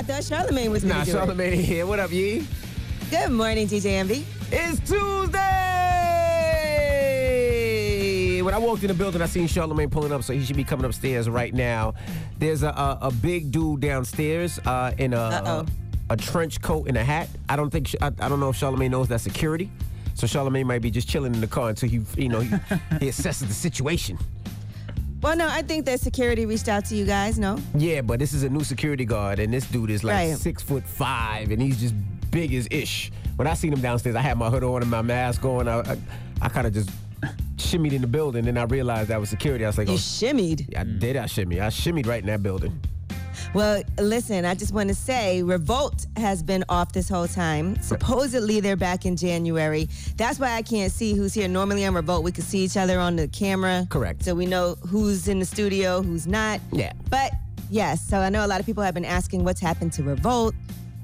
I thought Charlamagne was Nah, do here. What up, Yee? it. Good morning, DJ Envy. It's Tuesday. When I walked in the building, I seen Charlamagne pulling up, so he should be coming upstairs right now. There's a a, a big dude downstairs uh, in a, Uh-oh. a trench coat and a hat. I don't think I, I don't know if Charlamagne knows that security. So Charlamagne might be just chilling in the car until he you know he, he assesses the situation. Well, no, I think that security reached out to you guys, no? Yeah, but this is a new security guard, and this dude is like Right. six foot five, and he's just big as ish. When I seen him downstairs, I had my hood on and my mask on. I, I, I kind of just shimmied in the building, and I realized that was security. I was like, You oh, shimmied. I did. I shimmy. I shimmied right in that building. Well, listen, I just want to say Revolt has been off this whole time. Supposedly they're back in January. That's why I can't see who's here. Normally on Revolt, we could see each other on the camera. Correct. So we know who's in the studio, who's not. Yeah. But yes, so I know a lot of people have been asking what's happened to Revolt,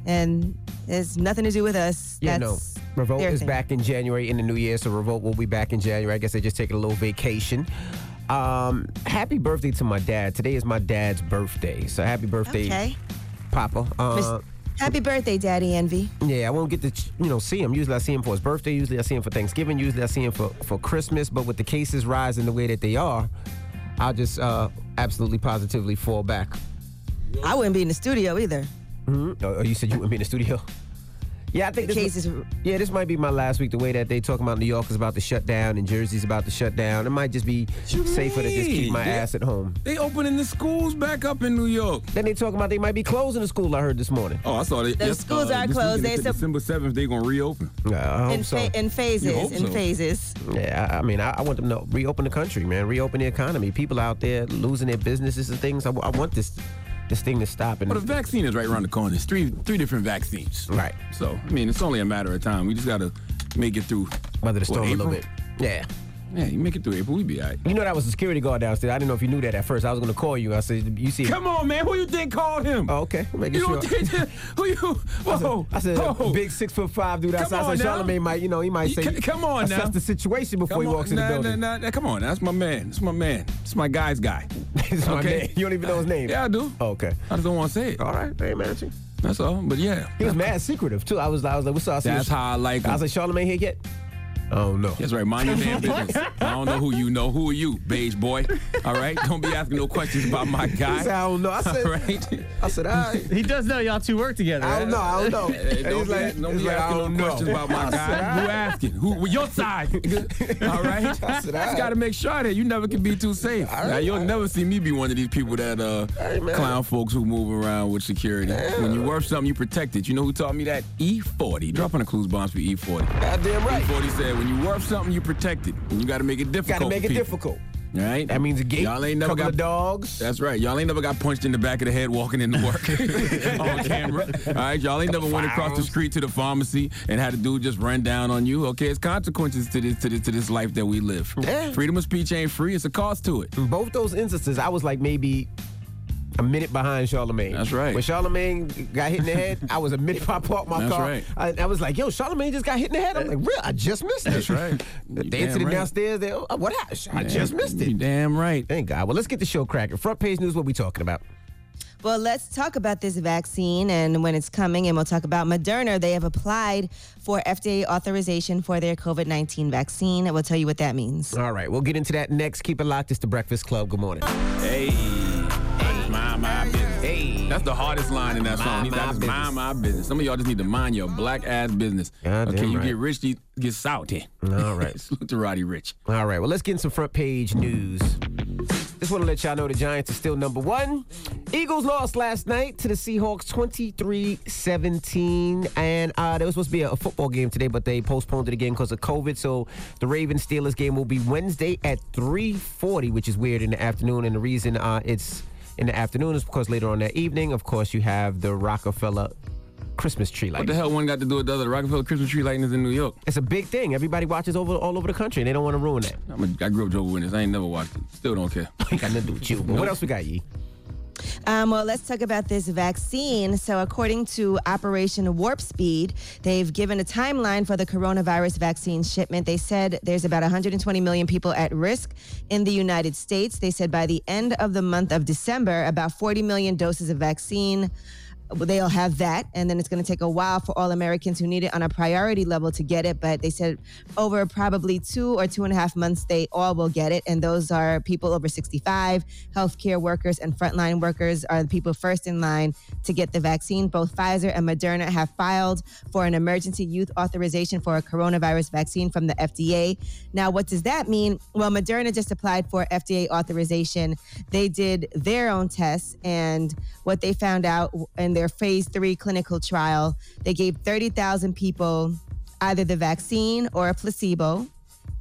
and it's nothing to do with us. Yeah, That's no. Revolt is thing. back in January in the new year, so Revolt will be back in January. I guess they're just taking a little vacation. Um, happy birthday to my dad. Today is my dad's birthday, so happy birthday, Okay. Papa. Uh, Happy birthday, Daddy Envy. Yeah, I won't get to you know see him. Usually I see him for his birthday. Usually I see him for Thanksgiving. Usually I see him for for Christmas. But with the cases rising the way that they are, I'll just uh, absolutely positively fall back. I wouldn't be in the studio either. hmm Oh, you said you wouldn't be in the studio. Yeah, I think The this cases. Yeah, this might be my last week. The way that they talking about New York is about to shut down and Jersey's about to shut down. It might just be you safer to just keep my They- ass at home. They opening the schools back up in New York. Then they talking about they might be closing the school. I heard this morning. Oh, I saw that. The yes, schools are closed. They said sup- December 7th, they're going to reopen. Yeah, I hope in, so. fa- in phases, hope in so. phases. Yeah, I I mean, I, I want them to reopen the country, man. Reopen the economy. People out there losing their businesses and things. I want this this thing to stop. And Well, the vaccine is right around the corner. There's three three different vaccines. Right. So, I mean, it's only a matter of time. We just got to make it through. weather the storm a little bit. Yeah. Yeah, you make it through April. We be all right. You know that was a security guard downstairs. I didn't know if you knew that at first. I was gonna call you. I said, "You see?" Come on, man. Who you think called him? Oh, okay. Making You sure. don't think that- who you? Whoa. I said, whoa. big six foot five dude Come outside. I on said, now. Charlamagne might, you know, he might say, come on assess now. the situation before Come he on, walks in nah, the building. Nah, nah, come on, that's my man. That's my man. That's my guy's guy. It's my Okay. man. You don't even know his name. Yeah, I do. Oh, okay. I just don't want to say it. All right. Hey, man. He That's all. But yeah, was mad secretive too. I was, I was like, what's up? I said, that's how I like I was him. like, Charlamagne here yet? Oh no. That's right. Mind your damn business. I don't know who you know. Who are you, beige boy? All right. Don't be asking no questions about my guy. said, I don't know. I said, All right. I said, all right. He does know y'all two work together. I don't know. I don't know. Hey, Don't he's be, like, don't be like, asking no know. questions about my I said, guy. Who asking? Who? Your side. All right. I said, all Just right. got to make sure that you never can be too safe. right, now, you'll all right. never see me be one of these people that uh, Hey, clown folks who move around with security. When you worth something, you protect it. You know who taught me that? E40. Dropping the clues bombs for E40. Goddamn right. E40 said, when you worth something, you protect it. And you got to make it difficult. Got to make it people. difficult. All right. That means a gate, Y'all ain't never couple got of dogs. That's right. Y'all ain't never got punched in the back of the head walking into work on camera. All right. Y'all ain't never went across the street to the pharmacy and had a dude just run down on you. Okay. It's consequences to this to this to this life that we live. Yeah. Freedom of speech ain't free. It's a cost to it. In both those instances, I was like maybe a minute behind Charlamagne. That's right. When Charlamagne got hit in the head, I was a minute before I parked my car. That's car. right. I, I was like, yo, Charlamagne just got hit in the head. I'm like, real? I just missed it. That's right. the You the damn incident right. downstairs, there, oh, what happened? I just missed You it. damn right. Thank God. Well, let's get the show cracking. Front page news, what we talking about? Well, let's talk about this vaccine and when it's coming, and we'll talk about Moderna. They have applied for FDA authorization for their COVID 19 vaccine. We'll tell you what that means. All right, we'll get into that next. Keep it locked. It's the Breakfast Club. Good morning. Hey. Hey. That's the hardest line in that song. Mind my business. mind my business. Some of y'all just need to mind your black ass business. Goddamn okay, you right. get rich, you get salty. All right. Salute to Roddy Ricch. All right, well, let's get in some front page news. Just want to let y'all know the Giants are still number one. Eagles lost last night to the Seahawks 23-17. And uh, there was supposed to be a, football game today, but they postponed it again because of COVID. So the Ravens-Steelers game will be Wednesday at 3.40, which is weird in the afternoon. And the reason uh, it's in the afternoon is because later on that evening, of course, you have the Rockefeller Christmas tree lighting. What the hell one got to do with the other? The Rockefeller Christmas tree lighting is in New York. It's a big thing. Everybody watches over all over the country, and they don't want to ruin that. I'm a, I grew up Jehovah's Witness. I ain't never watched it. Still don't care. Ain't got nothing to do with you. But what else we got, Yee? Um, well, let's talk about this vaccine. So, according to Operation Warp Speed, they've given a timeline for the coronavirus vaccine shipment. They said there's about 120 million people at risk in the United States. They said by the end of the month of December, about 40 million doses of vaccine. They'll have that, and then it's going to take a while for all Americans who need it on a priority level to get it. But they said over probably two or two and a half months, they all will get it. And those are people over 65, healthcare workers, and frontline workers are the people first in line to get the vaccine. Both Pfizer and Moderna have filed for an emergency use authorization for a coronavirus vaccine from the FDA. Now, what does that mean? Well, Moderna just applied for FDA authorization. They did their own tests, and what they found out in their phase three clinical trial, they gave 30,000 people either the vaccine or a placebo.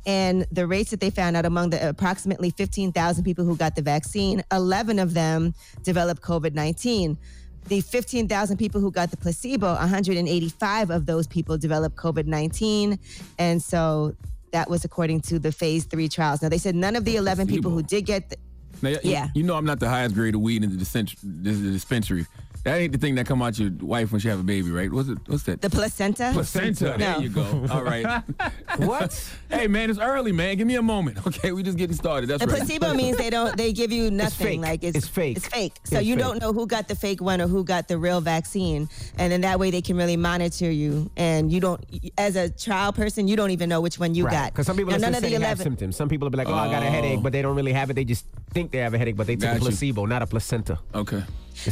And the rates that they found out among the approximately 15,000 people who got the vaccine, 11 of them developed COVID 19. The 15,000 people who got the placebo, 185 of those people developed COVID 19. And so that was according to the phase three trials. Now, they said none of the 11 people who did get the, Now, Yeah. You know I'm not the highest grade of weed in the, dispen- the the dispensary. That ain't the thing that come out your wife when she have a baby, right? What's it? What's that? the placenta. placenta. There No. you go. All right. What? hey man, it's early, man. Give me a moment. Okay, we just getting started. That's The right. placebo means they don't they give you nothing fake. like it's, It's fake. It's fake. So It's you fake. don't know who got the fake one or who got the real vaccine, and then that way they can really monitor you. And you don't, as a trial person, you don't even know which one you got. Because some people Now, are none none of the have eleven. symptoms. Some people will be like, oh, I got a headache, but they don't really have it. They just think they have a headache, but they took Got a you. placebo, not a placenta. Okay.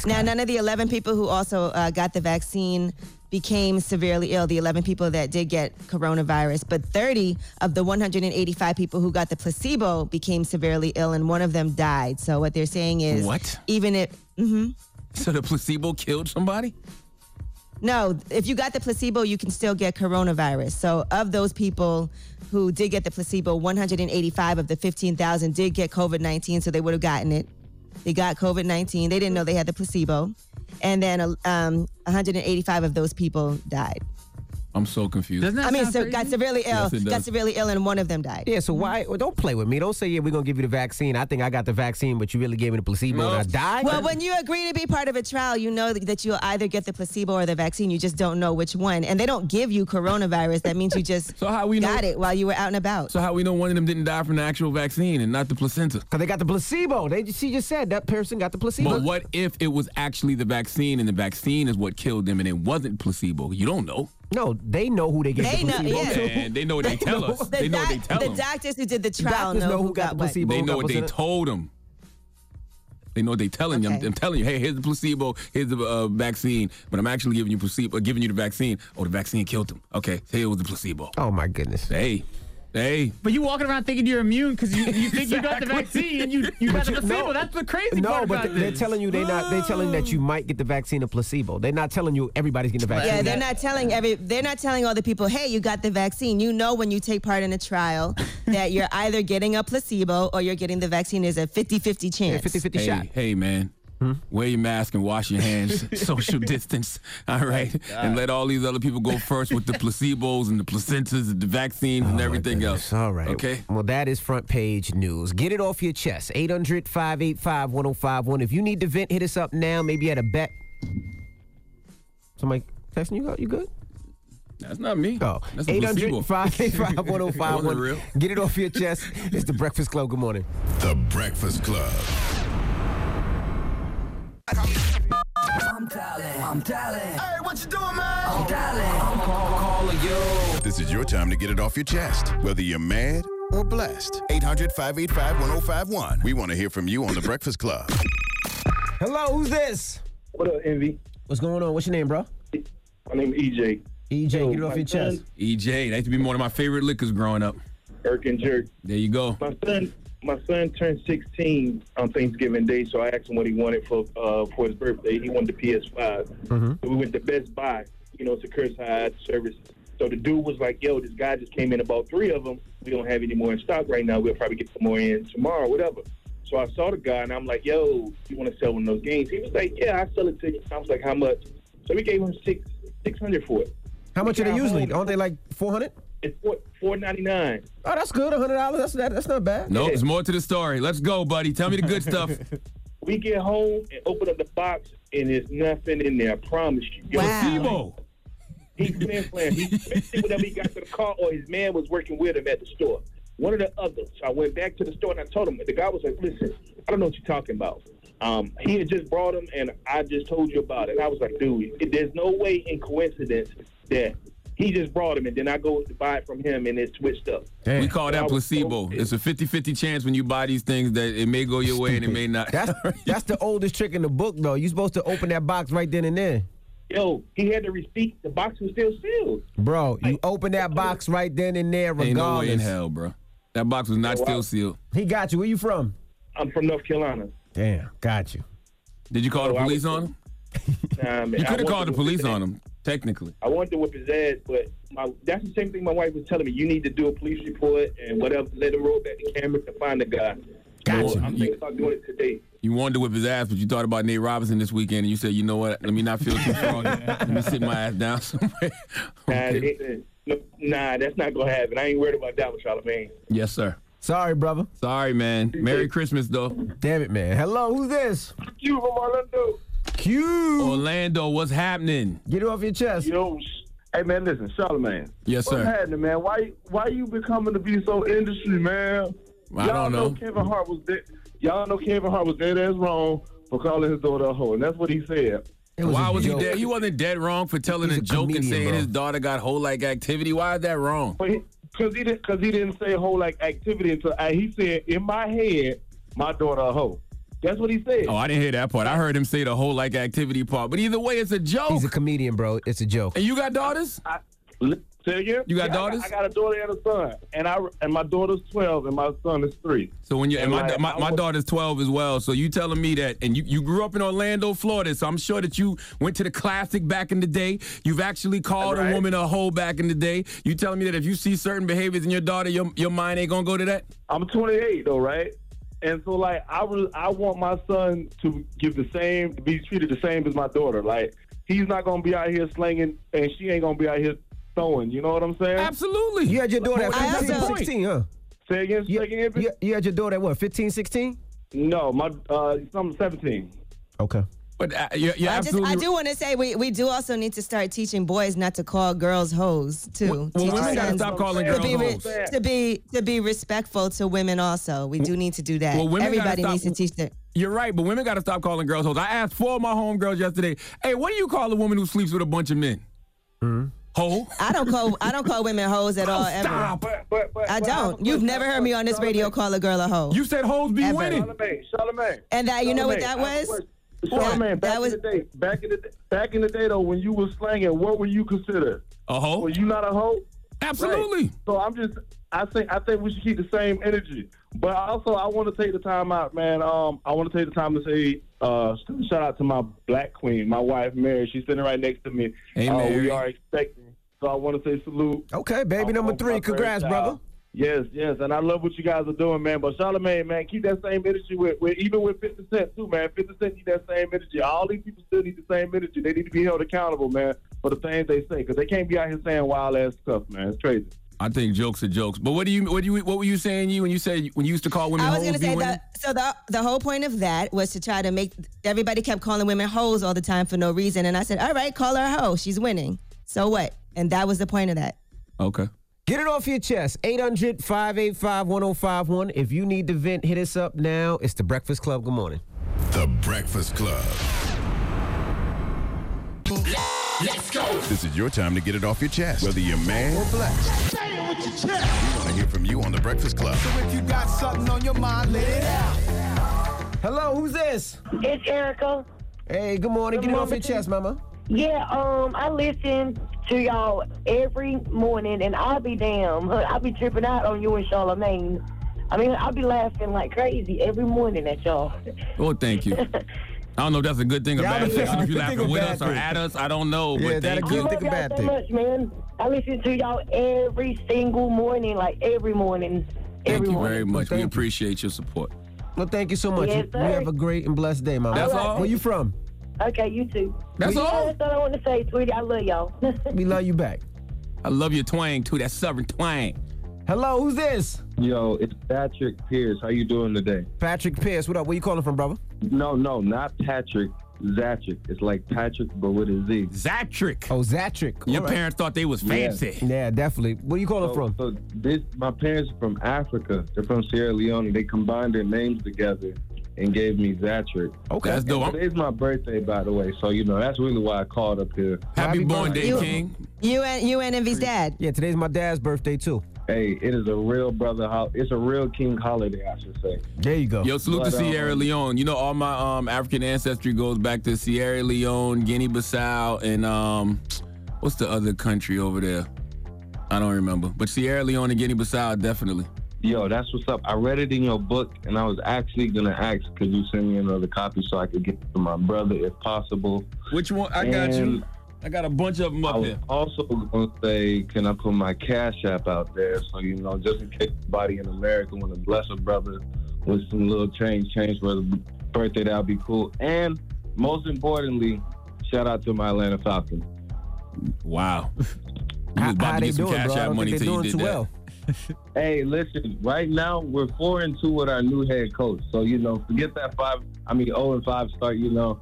Now, none of the 11 people who also uh, got the vaccine became severely ill, the 11 people that did get coronavirus, but 30 of the 185 people who got the placebo became severely ill, and one of them died. So, what they're saying is What? even if, Mm-hmm. So the placebo killed somebody? No, if you got the placebo, you can still get coronavirus. So, of those people who did get the placebo, 185 of the 15,000 did get COVID 19, so they would have gotten it. They got COVID 19. They didn't know they had the placebo. And then um, 185 of those people died. I'm so confused. Doesn't that I mean, so crazy? got severely ill, Yes, got severely ill, and one of them died. Yeah, so why? Well, don't play with me. Don't say, yeah, we're going to give you the vaccine. I think I got the vaccine, but you really gave me the placebo No. and I died. Well, when you agree to be part of a trial, you know that you'll either get the placebo or the vaccine. You just don't know which one. And they don't give you coronavirus. That means you just So how we know- got it while you were out and about. So how we know one of them didn't die from the actual vaccine and not the placenta? Because they got the placebo. They, she just said that person got the placebo. But what if it was actually the vaccine and the vaccine is what killed them and it wasn't placebo? You don't know. No, they know who they gave They the know- placebo yeah. to. And they know what they tell us. The, They know what they doc- tell the them. doctors who did the trial Doctors know, who got, the placebo. They know what they told them. They know what they're telling you. I'm, I'm telling you, hey, here's the placebo, here's the uh, vaccine, but I'm actually giving you placebo, giving you the vaccine. Oh, the vaccine killed them. Okay, here was the placebo. Oh my goodness. Hey, hey. But you walking around thinking you're immune because you, you think you got the vaccine and you, you got the placebo. no. That's the crazy No, part but about they- they're this. telling you they not. They're telling that you might get the vaccine or placebo. They're not telling you everybody's getting the vaccine. Yeah, they're not telling every. They're not telling all the people, "Hey, you got the vaccine." You know when you take part in a trial that you're either getting a placebo or you're getting the vaccine. is a 50-50 chance. 50-50 Hey, shot. hey, man. Mm-hmm. Wear your mask and wash your hands. social distance. All right. and let all these other people go first with the placebos and the placentas and the vaccines and everything else. All right. Okay. Well, that is front page news. Get it off your chest. 800 585 1051. If you need to vent, hit us up now. Maybe at a bet. Somebody texting you? Out? You good? That's not me. Oh, That's a 800 placebo. 585 1051. Get it off your chest. It's the Breakfast Club. Good morning. The Breakfast Club. This is your time to get it off your chest, whether you're mad or blessed. 800 585 1051. We want to hear from you on The Breakfast Club. Hello, who's this? What up, Envy? What's going on? What's your name, bro? My name is EJ. EJ, Yo, get it off your son, chest. EJ, that used to be one of my favorite liquors growing up. Irk and Jerk. There you go. My son my son turned 16 on Thanksgiving Day, so I asked him what he wanted for uh, for his birthday. He wanted the PS5. Mm-hmm. So we went to Best Buy, you know, it's a curbside service. So the dude was like, "Yo, this guy just came in about three of them. We don't have any more in stock right now. We'll probably get some more in tomorrow, whatever." So I saw the guy and I'm like, "Yo, you want to sell one of those games?" He was like, "Yeah, I sell it to you." I was like, "How much?" So we gave him six six hundred for it. How much are they usually? Aren't they like 400? It's four four ninety nine. Oh, that's good. $100. That's that, that's not bad. Nope, there's more to the story. Let's go, buddy. Tell me the good stuff. We get home and open up the box and there's nothing in there. I promise you. Yo, Placebo. He's been playing. He spent it whenever he got to the car or his man was working with him at the store. One of the others. So I went back to the store and I told him. The guy was like, listen, I don't know what you're talking about. Um, he had just brought him and I just told you about it. I was like, dude, there's no way in coincidence that he just brought him and then I go to buy it from him and it's switched up. We call that so placebo. It's a 50-50 chance when you buy these things that it may go your way and it may not. That's that's the oldest trick in the book, though. You're supposed to open that box right then and there. Yo, he had the receipt. The box was still sealed. Bro, you open that box right then and there, Ain't no way in hell, bro. That box was not Wow. still sealed. He got you. Where you from? I'm from North Carolina. Damn, got you. Did you call the police was- on him? Nah, man, You could have called the police on him, technically. I wanted to whip his ass, but my, that's the same thing my wife was telling me. You need to do a police report and whatever. Let him roll back the camera to find the guy. Gotcha. So I'm thinking about doing it today. You wanted to whip his ass, but you thought about Nate Robinson this weekend, and you said, you know what? Let me not feel too strong. Let me sit my ass down somewhere. Nah, Okay. it- it- no, nah, that's not gonna happen. I ain't worried about that one, Charlamagne. Yes, sir. Sorry, brother. Sorry, man. Merry Christmas, though. Damn it, man. Hello, who's this? You from Orlando? Q. Orlando, what's happening? Get it off your chest. Yo, hey man, listen, Charlamagne. Yes, sir. What's sir. happening, man? Why why you becoming to be so industry, man? I Y'all don't know. know. Kevin Hart was dead. Y'all know Kevin Hart was dead as wrong for calling his daughter a hoe, and that's what he said. Was Why a was he dead? He wasn't dead wrong for telling He's a a joke and saying bro. his daughter got whole like activity. Why is that wrong? Because he, didn't because he didn't say hoe like activity until uh, he said in my head, my daughter a hoe. That's what he said. Oh, I didn't hear that part. I heard him say the whole like activity part. But either way, it's a joke. He's a comedian, bro. It's a joke. and you got daughters? I, li- say it again. You got Yeah, I daughters? I, got a daughter and a son, and I and my daughter's twelve, and my son is three. So when you and my, like, my, I my was- daughter's 12 as well. So you telling me that and you, you grew up in Orlando, Florida. So I'm sure that you went to the classic back in the day. You've actually called a woman a hoe back in the day. You telling me that if you see certain behaviors in your daughter, your your mind ain't gonna go to that? I'm 28 though, right? And so like I was, I want my son to give the same, to be treated the same as my daughter. Like he's not gonna be out here slinging, and she ain't gonna be out here throwing. You know what I'm saying? Absolutely. You had your daughter at I 15, also- 16, huh? Say again, say You, again. you, you had your daughter at what, 15, 16? No, my uh, I'm 17. Okay. But uh, you're, you're I just I do want to say we, we do also need to start teaching boys not to call girls hoes too. Well, Teach women gotta stop calling to girls be, re- hoes. to be to be respectful to women also. We do need to do that. Well, women gotta Everybody stop- needs to teach their You're right, but women got to stop calling girls hoes. I asked four of my homegirls yesterday, hey, what do you call a woman who sleeps with a bunch of men? Hoe? I don't call I don't call women hoes at all ever. But, but, but, I but have a don't. You've question. never heard me on this radio call a girl a hoe. You said hoes be Ever. winning. Charlamagne, Charlamagne. And that you know what Charlamagne, that I was? Question. What? Charlamagne, back was- in the day, back in the day, back in the day though, when you was slanging, what were you considered? A hoe? Were you not a hoe? Absolutely. Right. So I'm just, I think, I think we should keep the same energy. But also, I want to take the time out, man. Um, I want to take the time to say, uh, shout out to my black queen, my wife Mary. She's sitting right next to me. Hey, Uh, Mary. we are expecting. So I want to say salute. Okay, baby on- number three. Congrats, first brother. Child. Yes, yes, and I love what you guys are doing, man. But Charlamagne, man, keep that same energy with, with even with 50 Cent too, man. 50 Cent need that same energy. All these people still need the same energy. They need to be held accountable, man, for the things they say, because they can't be out here saying wild ass stuff, man. It's crazy. I think jokes are jokes. But what do you what do you what were you saying you when you said when you used to call women I was gonna say winning? that. So the the whole point of that was to try to make everybody kept calling women hoes all the time for no reason, and I said, all right, call her a hoe. She's winning. So what? And that was the point of that. Okay. Get it off your chest. 800 585 1051. If you need to vent, hit us up now. It's The Breakfast Club. Good morning. The Breakfast Club. Let's go. This is your time to get it off your chest, whether you're man or black. Say it with your chest. We want to hear from you on The Breakfast Club. So If you got something on your mind, let it out. Hello, who's this? It's Erica. Hey, good morning. Good Get it off your chest, mama. Yeah, um, I listen to y'all every morning, and I'll be damn, I'll be tripping out on you and Charlamagne. I mean, I'll be laughing like crazy every morning at y'all. Well, thank you. I don't know if that's a good thing or Yeah, bad thing. thinking- If you I think laughing with bad us or at us, I don't know. Yeah, but that thank a you. good thing or y'all bad so thing? much, man. I listen to y'all every single morning, like every morning. Thank every you morning. very much. Thank We you. appreciate your support. Well, thank you so much. Yes, you sir. have a great and blessed day, mama. That's all? Where you from? Okay, you too. That's all? That's all I want to say, sweetie. I love y'all. We love you back. I love your twang too. That southern twang. Hello, who's this? Yo, it's Patrick Pierce. How you doing today? Patrick Pierce. What up? Where you calling from, brother? No, no, not Patrick. Zatrick. It's like Patrick, but with a Z. Zatrick. Oh, Zatrick. Your All right. parents thought they was Yeah. fancy. Yeah, definitely. Where you calling So, from? so this, my parents are from Africa. They're from Sierra Leone. They combined their names together and gave me Zatrick. Okay. That's dope. I'm- Today's my birthday, by the way. So you know that's really why I called up here. Happy, Happy born day, birthday. King. You and you and Envy's dad. Yeah, today's my dad's birthday too. Hey, it is a real brother. Ho- it's a real king holiday, I should say. There you go. Yo, salute to But, um, Sierra Leone. You know, all my um, African ancestry goes back to Sierra Leone, Guinea-Bissau, and um, what's the other country over there? I don't remember. But Sierra Leone and Guinea-Bissau, definitely. Yo, that's what's up. I read it in your book, and I was actually gonna ask, could you send me another copy so I could get it to my brother, if possible? Which one? I got you. I got a bunch of them up I up was here. also gonna say, can I put my cash app out there so you know, just in case somebody in America want to bless a brother with some little change, change for the birthday, that'd be cool. And most importantly, shout out to my Atlanta Falcons. Wow. You How, was about how to they get some doing, cash bro? I don't money think till they're you doing did too that. well. Hey, listen, right now we're four and two with our new head coach. So, you know, forget that five, I mean, 0 and 5 start, you know.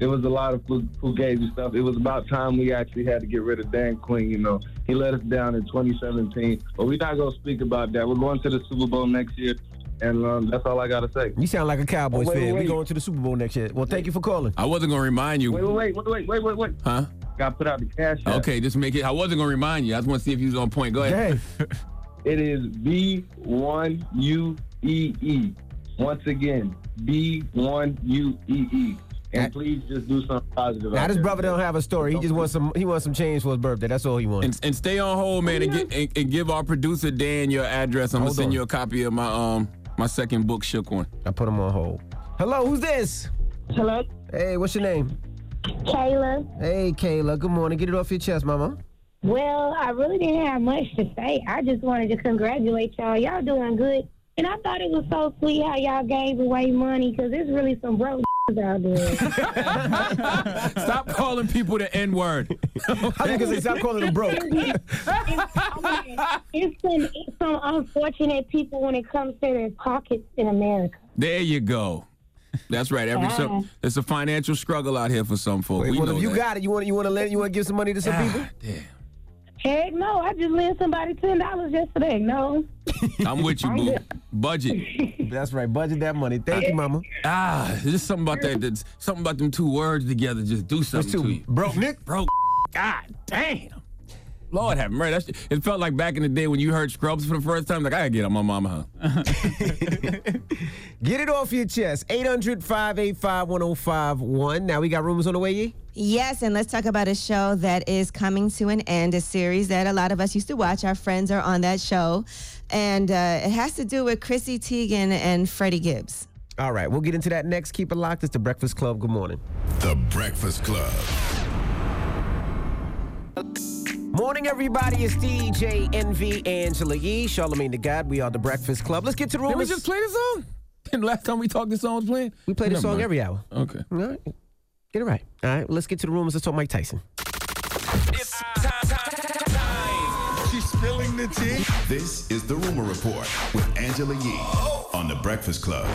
It was a lot of fugazi stuff. It was about time we actually had to get rid of Dan Quinn, you know. He let us down in 2017. But we're not going to speak about that. We're going to the Super Bowl next year. And um, that's all I got to say. You sound like a Cowboys Oh, wait, fan. We're going to the Super Bowl next year. Well, thank you for calling. I wasn't gonna remind you. Wait, wait, wait, wait, wait, wait, wait. Huh? Got put out the cash app. Okay, just make it. I wasn't gonna remind you. I just want to see if you was on point. Go ahead. Hey, It is B1UEE. Once again, B1UEE. And please just do something positive. now out this there. brother don't have a story. He just wants some. He wants some change for his birthday. That's all he wants. And, and stay on hold, man, and, get, and, and give our producer Dan your address. I'm gonna send on. you a copy of my um my second book, Shook One. I put him on hold. Hello, who's this? Hello, Hey, what's your name? Kayla. Hey, Kayla. Good morning. Get it off your chest, mama. Well, I really didn't have much to say. I just wanted to congratulate y'all. Y'all doing good. And I thought it was so sweet how y'all gave away money because there's really some broke out there. Stop calling people the N word. I was gonna say stop calling them broke. it's, some, it's some unfortunate people when it comes to their pockets in America. There you go. That's right. Every Yeah. some, it's a financial struggle out here for some folks. Wait, we well, know if you that. got it, you want you want to let you want to give some money to some ah, people. Damn. Heck no, I just lent somebody ten dollars yesterday. No. I'm with you, boo. Budget. That's right. Budget that money. Thank you, mama. Ah, there's just something about that. That's something about them two words together. Just do something two? to you. Broke Nick. Broke. God damn. Lord have mercy. That shit- It felt like back in the day when you heard Scrubs for the first time. Like I gotta get on my mama. Huh? Get it off your chest. 800-585-1051. Now we got rumors on the way, Yee? Yes, and let's talk about a show that is coming to an end, a series that a lot of us used to watch. Our friends are on that show. And uh, it has to do with Chrissy Teigen and Freddie Gibbs. All right, we'll get into that next. Keep it locked. It's the Breakfast Club. Good morning. The Breakfast Club. Morning, everybody. It's DJ Envy Angela Yee, Charlamagne the God. We are the Breakfast Club. Let's get to the rumors. Did we just play the song? And last time we talked, the song was playing. we play the song mind. every hour. Okay. All right. Get it right. All right, let's get to the rumors. Let's talk Mike Tyson. She's spilling the tea. This is the Rumor Report with Angela Yee oh. on the Breakfast Club.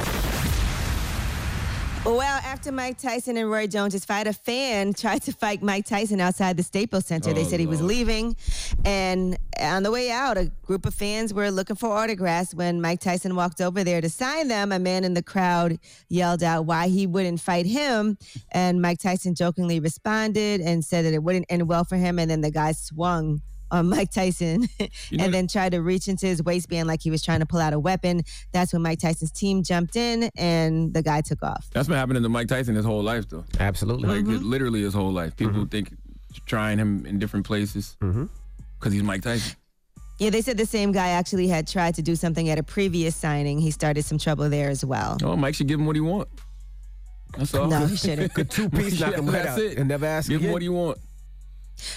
Well, after Mike Tyson and Roy Jones' fight, a fan tried to fight Mike Tyson outside the Staples Center. they Oh, said he was Lord. leaving. And on the way out, a group of fans were looking for autographs. When Mike Tyson walked over there to sign them, a man in the crowd yelled out why he wouldn't fight him. And Mike Tyson jokingly responded and said that it wouldn't end well for him. And then the guy swung on Mike Tyson You know- and then tried to reach into his waistband like he was trying to pull out a weapon. That's when Mike Tyson's team jumped in and the guy took off. That's been happening to Mike Tyson his whole life, though. Absolutely. Like Mm-hmm. literally his whole life. People think trying him in different places because he's Mike Tyson. Yeah, they said the same guy actually had tried to do something at a previous signing. He started some trouble there as well. Oh, Mike should give him what he want. That's all. No, he shouldn't. Good two piece, knock him right That's out. it. And never ask Give him again. what he want.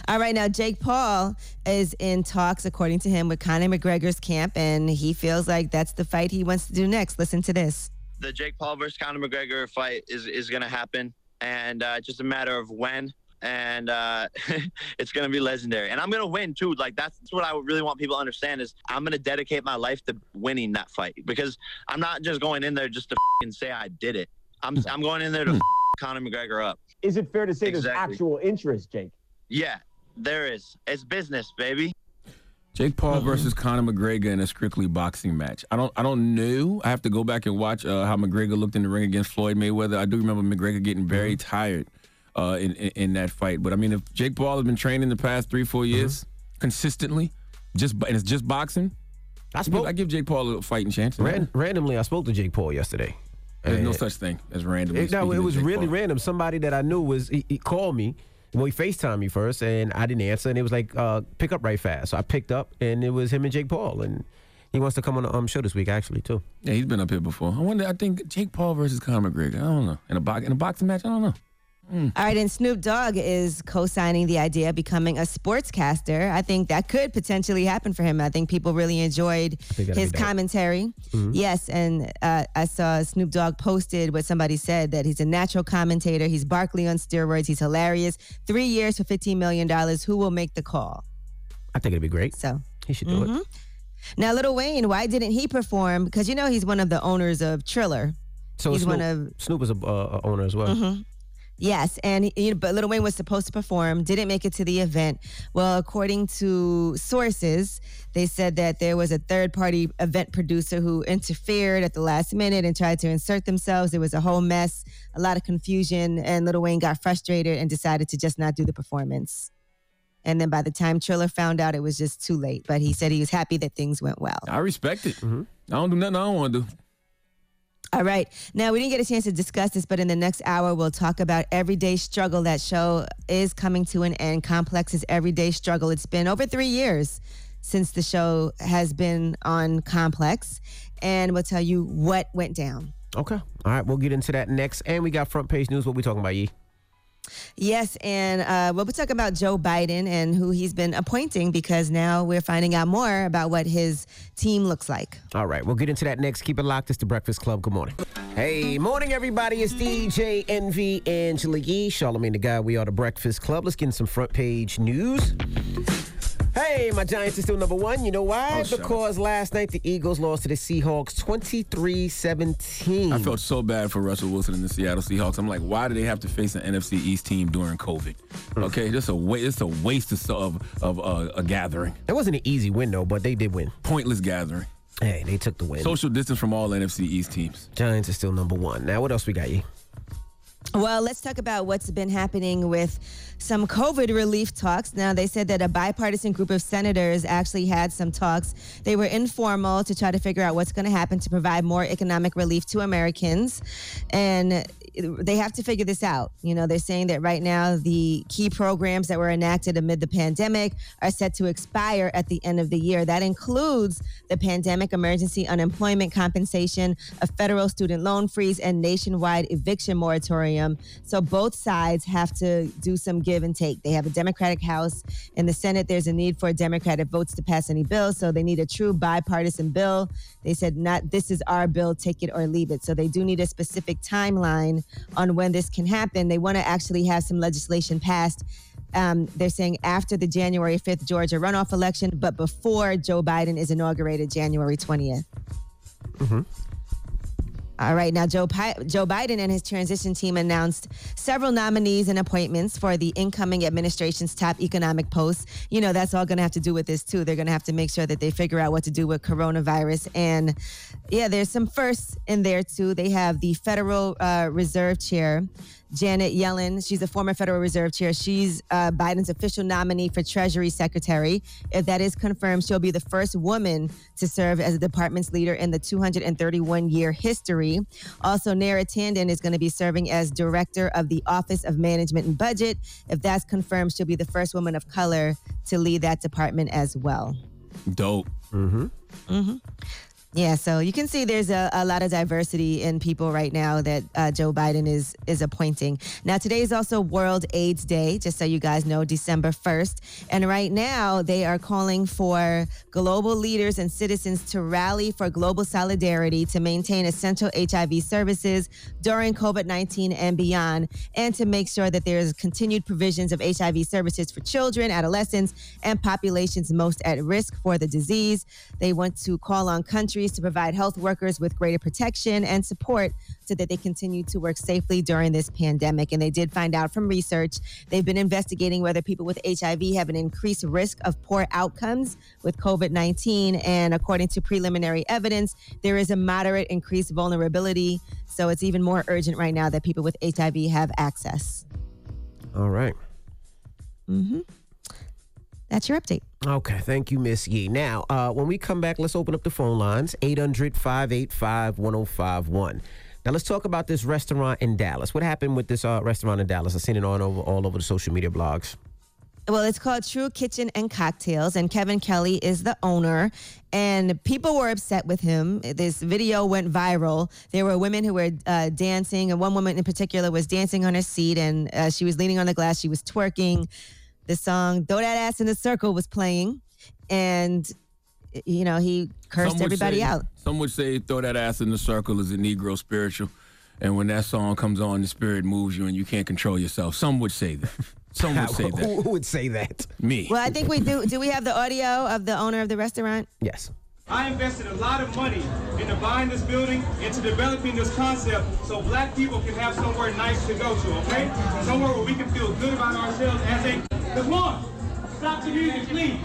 All right, now Jake Paul is in talks, according to him, with Conor McGregor's camp, and he feels like that's the fight he wants to do next. Listen to this. the Jake Paul versus Conor McGregor fight is is going to happen, and uh, just a matter of when. And uh, it's going to be legendary, and I'm going to win too. Like that's, that's what I really want people to understand is I'm going to dedicate my life to winning that fight because I'm not just going in there just to fing say I did it. I'm I'm going in there to f- Conor McGregor up. Is it fair to say there's actual interest, Jake? Yeah, there is. It's business, baby. Jake Paul Mm-hmm. versus Conor McGregor in a strictly boxing match. I don't I don't know. I have to go back and watch uh, how McGregor looked in the ring against Floyd Mayweather. I do remember McGregor getting very Mm-hmm. tired uh, in, in in that fight. But I mean, if Jake Paul has been training the past three four years consistently, just and it's just boxing, I spoke I give Jake Paul a fighting chance. ran, randomly. I spoke to Jake Paul yesterday. There's no such thing as random. It, no, it was really random. Somebody that I knew was he, he called me. Well, he FaceTimed me first, and I didn't answer. And it was like, uh, pick up right fast. So I picked up, and it was him and Jake Paul. And he wants to come on the um, show this week, actually, too. Yeah, he's been up here before. I wonder. I think Jake Paul versus Conor McGregor. I don't know. In a box in a boxing match, I don't know. All right, and Snoop Dogg is co-signing the idea of becoming a sportscaster. I think that could potentially happen for him. I think people really enjoyed his commentary. Mhm. Yes, and uh, I saw Snoop Dogg posted what somebody said that he's a natural commentator. He's Barkley on steroids. He's hilarious. Three years for fifteen million dollars. Who will make the call? I think it'd be great. So he should do Mhm. it. Now, Lil Wayne, why didn't he perform? Because you know he's one of the owners of Triller. So he's Snoop, one of Snoop is a uh, owner as well. Mhm. Yes, and you know, but Lil Wayne was supposed to perform, didn't make it to the event. Well, according to sources, they said that there was a third-party event producer who interfered at the last minute and tried to insert themselves. It was a whole mess, a lot of confusion, and Lil Wayne got frustrated and decided to just not do the performance. And then by the time Triller found out, it was just too late. But he said he was happy that things went well. I respect it. Mm-hmm. I don't do nothing I don't want to do. All right. Now, we didn't get a chance to discuss this, but in the next hour, we'll talk about Everyday Struggle. That show is coming to an end. Complex's Everyday Struggle. It's been over three years since the show has been on Complex, and we'll tell you what went down. Okay. All right, we'll get into that next. And we got front page news. What we talking about, Yee? Yes, and uh, we'll be talking about Joe Biden and who he's been appointing because now we're finding out more about what his team looks like. All right, we'll get into that next. Keep it locked. It's the Breakfast Club. Good morning. Hey, morning, everybody. It's DJ Envy Angela Yee, Charlamagne the Guy. We are the Breakfast Club. Let's get in some front page news. Hey, my Giants are still number one. You know why? Oh, because last night the Eagles lost to the Seahawks 23 17. I felt so bad for Russell Wilson and the Seattle Seahawks. I'm like, why do they have to face an NFC East team during COVID? Okay, just a wa- it's a waste of of, of uh, a gathering. It wasn't an easy win, though, but they did win. Pointless gathering. Hey, they took the win. Social distance from all NFC East teams. Giants are still number one. Now, what else we got, Yee? Well, let's talk about what's been happening with some COVID relief talks. Now, they said that a bipartisan group of senators actually had some talks. They were informal to try to figure out what's going to happen to provide more economic relief to Americans. And they have to figure this out. You know, they're saying that right now the key programs that were enacted amid the pandemic are set to expire at the end of the year. That includes the pandemic emergency unemployment compensation, a federal student loan freeze, and nationwide eviction moratorium. So both sides have to do some give and take. They have a Democratic House. In the Senate, there's a need for Democratic votes to pass any bill. So they need a true bipartisan bill. They said, not this is our bill, take it or leave it. So they do need a specific timeline on when this can happen. They want to actually have some legislation passed. Um, they're saying after the January 5th Georgia runoff election, but before Joe Biden is inaugurated January 20th. Mm-hmm. All right, now Joe Pi- Joe Biden and his transition team announced several nominees and appointments for the incoming administration's top economic posts. You know, that's all going to have to do with this too. They're going to have to make sure that they figure out what to do with coronavirus. And yeah, there's some firsts in there too. They have the Federal uh, Reserve Chair. Janet Yellen, she's a former Federal Reserve Chair. She's uh, Biden's official nominee for Treasury Secretary. If that is confirmed, she'll be the first woman to serve as the department's leader in the 231 year history. Also, Neera Tanden is going to be serving as director of the Office of Management and Budget. If that's confirmed, she'll be the first woman of color to lead that department as well. Dope. Mm-hmm. Mm-hmm. Yeah, so you can see there's a, a lot of diversity in people right now that uh, Joe Biden is is appointing. Now today is also World AIDS Day, just so you guys know, December 1st. And right now they are calling for global leaders and citizens to rally for global solidarity to maintain essential HIV services during COVID-19 and beyond, and to make sure that there's continued provisions of HIV services for children, adolescents, and populations most at risk for the disease. They want to call on countries to provide health workers with greater protection and support so that they continue to work safely during this pandemic. And they did find out from research, they've been investigating whether people with HIV have an increased risk of poor outcomes with COVID 19. And according to preliminary evidence, there is a moderate increased vulnerability. So it's even more urgent right now that people with HIV have access. All right. Mm-hmm. That's your update. Okay, thank you, Miss Yee. Now, uh, when we come back, let's open up the phone lines 800 585 1051. Now, let's talk about this restaurant in Dallas. What happened with this uh, restaurant in Dallas? I've seen it on over, all over the social media blogs. Well, it's called True Kitchen and Cocktails, and Kevin Kelly is the owner. And people were upset with him. This video went viral. There were women who were uh, dancing, and one woman in particular was dancing on her seat, and uh, she was leaning on the glass. She was twerking. The song "Throw That Ass in the Circle" was playing, and you know he cursed everybody say- out. Some would say throw that ass in the circle is a Negro spiritual. And when that song comes on, the spirit moves you and you can't control yourself. Some would say that. Some would say that. who would say that? Me. Well, I think we do. Do we have the audio of the owner of the restaurant? Yes. I invested a lot of money into buying this building, into developing this concept, so black people can have somewhere nice to go to, okay? Somewhere where we can feel good about ourselves as a. Come on, stop the music, please.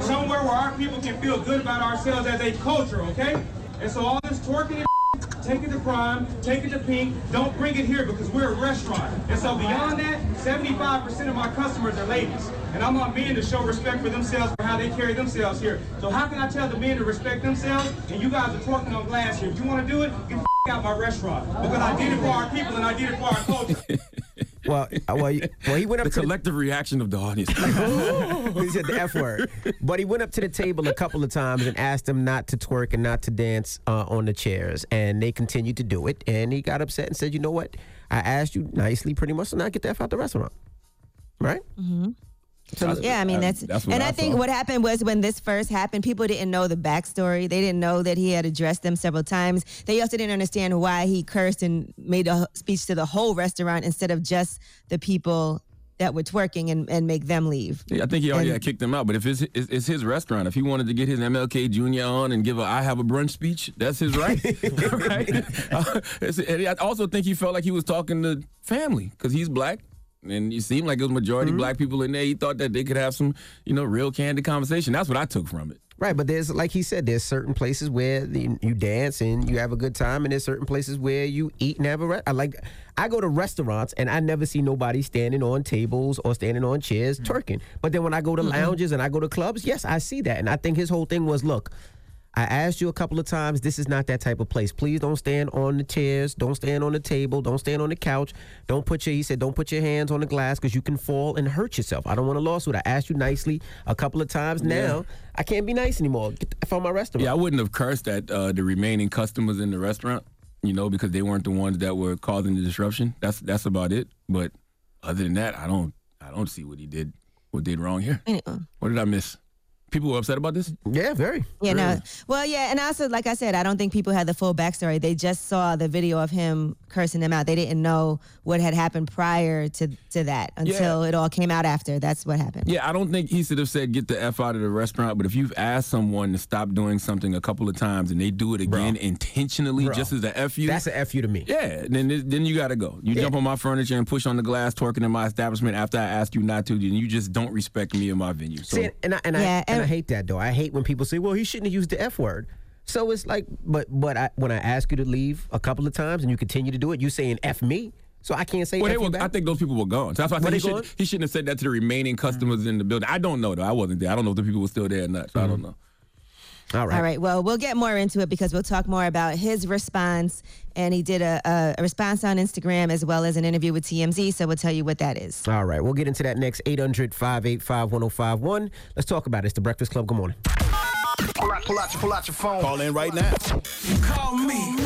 Somewhere where our people can feel good about ourselves as a culture, okay? And so all this twerking and take it to prime, take it to pink, don't bring it here because we're a restaurant. And so beyond that, 75% of my customers are ladies. And I want men to show respect for themselves for how they carry themselves here. So how can I tell the men to respect themselves and you guys are twerking on glass here? If you want to do it, get out my restaurant. Because I did it for our people and I did it for our culture. Well, uh, well, he- well, he went up to the to collective reaction of the audience. he said the F word. But he went up to the table a couple of times and asked them not to twerk and not to dance uh, on the chairs. And they continued to do it. And he got upset and said, you know what? I asked you nicely, pretty much, to not get the F out the restaurant. Right? Mm-hmm. So yeah, I mean that's, that's and I I, think what happened was when this first happened, people didn't know the backstory. They didn't know that he had addressed them several times. They also didn't understand why he cursed and made a speech to the whole restaurant instead of just the people that were twerking and, and make them leave. Yeah, I think he already And- had kicked them out. But if it's, it's it's his restaurant, if he wanted to get his MLK Jr. on and give a "I have a brunch" speech, that's his right. right? Uh, and I also think he felt like he was talking to family because he's black. And it seemed like it was majority Mm-hmm. black people in there. He thought that they could have some, you know, real candid conversation. That's what I took from it. Right, but there's like he said, there's certain places where the, you dance and you have a good time, and there's certain places where you eat and have a. Re- I like, I go to restaurants and I never see nobody standing on tables or standing on chairs twerking. But then when I go to lounges and I go to clubs, yes, I see that, and I think his whole thing was, look. I asked you a couple of times, this is not that type of place. Please don't stand on the chairs. Don't stand on the table. Don't stand on the couch. Don't put your, he said, don't put your hands on the glass because you can fall and hurt yourself. I don't want a lawsuit. I asked you nicely a couple of times. Now, I can't be nice anymore. Get the F out my restaurant. Yeah, I wouldn't have cursed at uh, the remaining customers in the restaurant, you know, because they weren't the ones that were causing the disruption. That's that's about it. But other than that, I don't I don't see what he did what did wrong here. What did I miss? People were upset about this. Yeah, very. Yeah, no. Well, yeah, and also, like I said, I don't think people had the full backstory. They just saw the video of him cursing them out. They didn't know what had happened prior to to that until it all came out after. That's what happened. Yeah, I don't think he should have said get the f out of the restaurant. But if you've asked someone to stop doing something a couple of times and they do it again intentionally, Bro. just as a f you, That's an F you to me. Yeah, then then you got to go. You jump on my furniture and push on the glass, twerking in my establishment after I asked you not to. Then you just don't respect me and my venue. So See, and I, and, I, and I hate that though. I hate when people say, "Well, he shouldn't have used the F word." So it's like, but but I, when I ask you to leave a couple of times and you continue to do it, you saying "F me," so I can't say Well, they were. I think those people were gone. So that's why I said he, should, he shouldn't have said that to the remaining customers mm. in the building. I don't know though. I wasn't there. I don't know if the people were still there or not. So I mm. don't know. All All right. Well, we'll get more into it because we'll talk more about his response. And he did a, a, a response on Instagram as well as an interview with TMZ. So we'll tell you what that is. All right, we'll get into that next. 800 585 1051. Let's talk about it. It's the Breakfast Club. Good morning. Pull out, pull out, your, pull out your phone. Call in right now. Call me.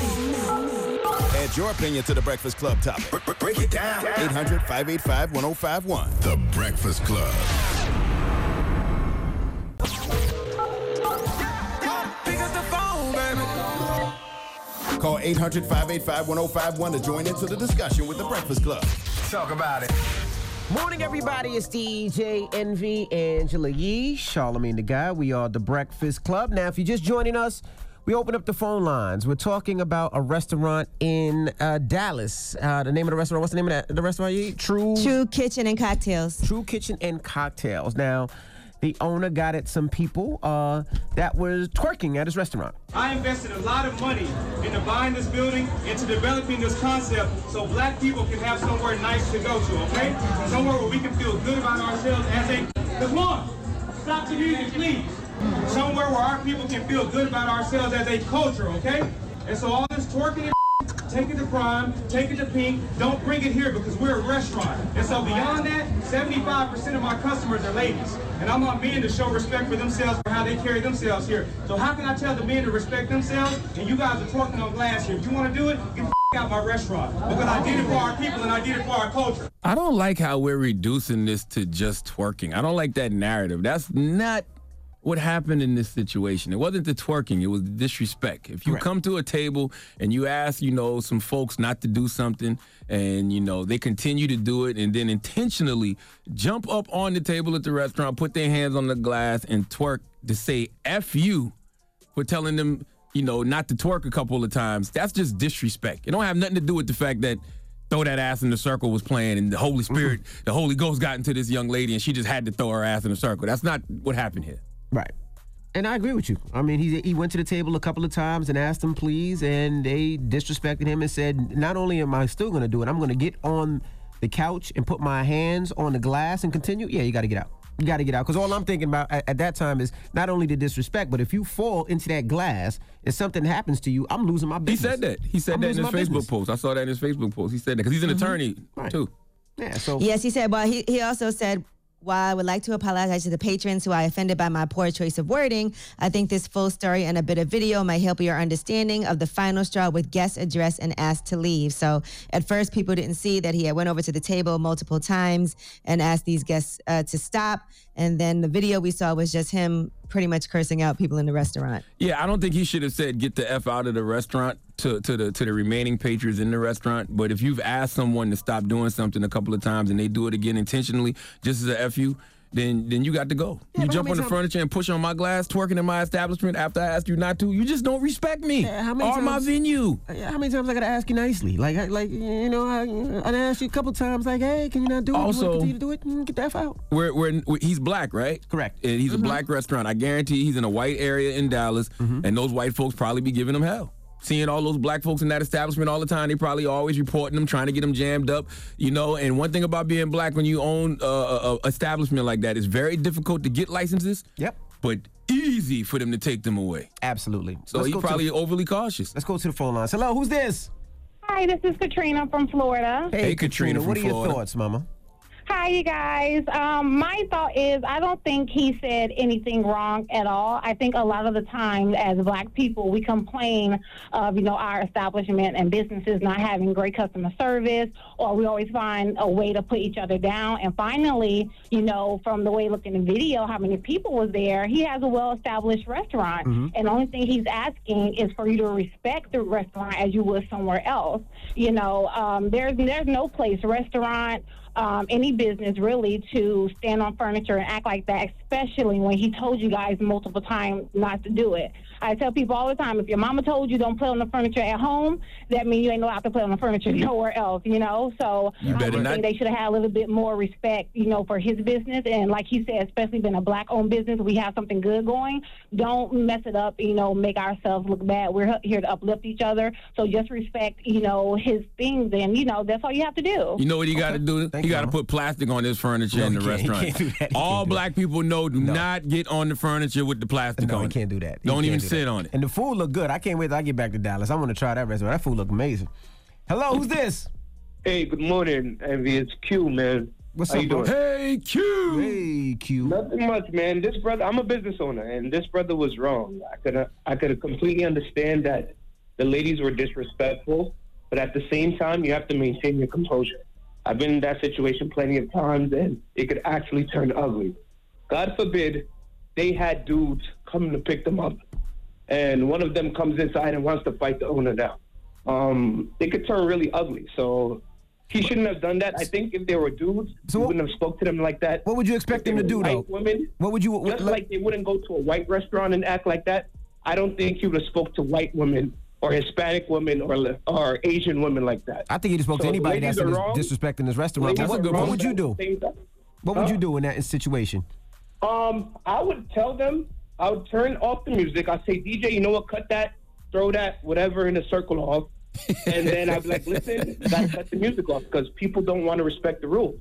Add your opinion to the Breakfast Club topic. Break it down. 800 585 1051. The Breakfast Club. Call 800 585 1051 to join into the discussion with the Breakfast Club. Talk about it. Morning, everybody. It's DJ Envy, Angela Yee, Charlamagne the Guy. We are the Breakfast Club. Now, if you're just joining us, we open up the phone lines. We're talking about a restaurant in uh, Dallas. Uh, the name of the restaurant, what's the name of that, the restaurant you eat? True. True Kitchen and Cocktails. True Kitchen and Cocktails. Now, the owner got at some people uh, that was twerking at his restaurant. I invested a lot of money into buying this building, into developing this concept, so black people can have somewhere nice to go to, okay? Somewhere where we can feel good about ourselves as a. Come on, stop the music, please. Somewhere where our people can feel good about ourselves as a culture, okay? And so all this twerking Take it to Prime, take it to Pink. Don't bring it here because we're a restaurant. And so beyond that, 75% of my customers are ladies. And I'm want men to show respect for themselves for how they carry themselves here. So how can I tell the men to respect themselves and you guys are twerking on glass here? If you want to do it, get out my restaurant. Because I did it for our people and I did it for our culture. I don't like how we're reducing this to just twerking. I don't like that narrative. That's not what happened in this situation. It wasn't the twerking, it was the disrespect. If you come to a table and you ask, you know, some folks not to do something and, you know, they continue to do it and then intentionally jump up on the table at the restaurant, put their hands on the glass and twerk to say F you for telling them, you know, not to twerk a couple of times, that's just disrespect. It don't have nothing to do with the fact that throw that ass in the circle was playing and the Holy Spirit, mm-hmm. the Holy Ghost got into this young lady and she just had to throw her ass in the circle. That's not what happened here. Right. And I agree with you. I mean, he he went to the table a couple of times and asked them please, and they disrespected him and said, "Not only am I still going to do it, I'm going to get on the couch and put my hands on the glass and continue." Yeah, you got to get out. You got to get out because all I'm thinking about at, at that time is not only the disrespect, but if you fall into that glass and something happens to you, I'm losing my He said that. He said I'm that in his Facebook business. post. I saw that in his Facebook post. He said that because he's an Mhm. attorney Right. too. Yeah. So Yes, he said, but he, he also said, while I would like to apologize to the patrons who I offended by my poor choice of wording, I think this full story and a bit of video might help your understanding of the final straw with guest address and asked to leave. So at first, people didn't see that he had went over to the table multiple times and asked these guests uh, to stop. And then the video we saw was just him pretty much cursing out people in the restaurant. Yeah, I don't think he should have said get the f out of the restaurant to, to the to the remaining patrons in the restaurant. But if you've asked someone to stop doing something a couple of times and they do it again intentionally, just as a f you, then then you got to go. Yeah, you jump on the furniture and push on my glass, twerking in my establishment after I asked you not to. You just don't respect me how many or my times- venue. Yeah, How many times I gotta ask you nicely? Like, I- like you know, I, I asked you a couple times, like, hey, can you not do it? you Also- to to do it? Mm, Get the f out. We're, we're, we he's black, right? Correct. And he's Mhm. a black restaurant. I guarantee he's in a white area in Dallas, Mm-hmm. and those white folks probably be giving him hell. Seeing all those black folks in that establishment all the time, they probably always reporting them, trying to get them jammed up, you know. And one thing about being black, when you own uh, a, a establishment like that, it's very difficult to get licenses. Yep. But easy for them to take them away. Absolutely. So Let's he's go to probably the- overly cautious. Let's go to the phone lines. Hello, who's this? Hi, this is Katrina from Florida. Hey, Katrina from what are your thoughts, Mama? Hi, you guys. Um, my thought is I don't think he said anything wrong at all. I think a lot of the times as black people, we complain of, you know, our establishment and businesses not having great customer service, or we always find a way to put each other down. And finally, you know, from the way he looked in the video, how many people was there, he has a well-established restaurant. Mhm. And the only thing he's asking is for you to respect the restaurant as you would somewhere else. You know, um, there's there's no place, restaurant, um, any business really, to stand on furniture and act like that, especially when he told you guys multiple times not to do it. I tell people all the time, if your mama told you don't play on the furniture at home, that means you ain't allowed to play on the furniture nowhere else, you know? So You I better would not- think they should have had a little bit more respect, you know, for his business. And like he said, especially being a black owned business, we have something good going. Don't mess it up, you know, make ourselves look bad. We're here to uplift each other. So just respect, you know, his things. And, you know, that's all you have to do. You know what he got to do? You got to put plastic on his furniture No, in the can't- restaurant. can't do that. He All black people know do not get on the furniture with the plastic No, on he it. can't do that. He Don't can't even do sit that. on it. And the food look good. I can't wait till I get back to Dallas. I want to try that restaurant. That food look amazing. Hello, who's this? Hey, good morning, Envy. It's Q, man. What's How up, you bro? doing? Hey, Q. Hey, Q. Nothing much, man. This brother, I'm a business owner, and this brother was wrong. I could, I could completely understand that the ladies were disrespectful, but at the same time, you have to maintain your composure. I've been in that situation plenty of times, and it could actually turn ugly. God forbid they had dudes coming to pick them up, and one of them comes inside and wants to fight the owner down. Um, it could turn really ugly. So he shouldn't have done that. I think if they were dudes, he wouldn't have spoke to them like that. What would you expect them to do, though? Women, What would you? just like they wouldn't go to a white restaurant and act like that. I don't think he would have spoke to white women or Hispanic women or or Asian women like that. I think he just spoke So to anybody that's wrong. disrespecting his restaurant. What, what would you do? the same time. What would you do in that situation? Um, I would tell them. I would turn off the music. I'd say, DJ, you know what? Cut that. Throw that. Whatever in a circle off. and then I'd be like, listen, you gotta cut the music off because people don't want to respect the rules.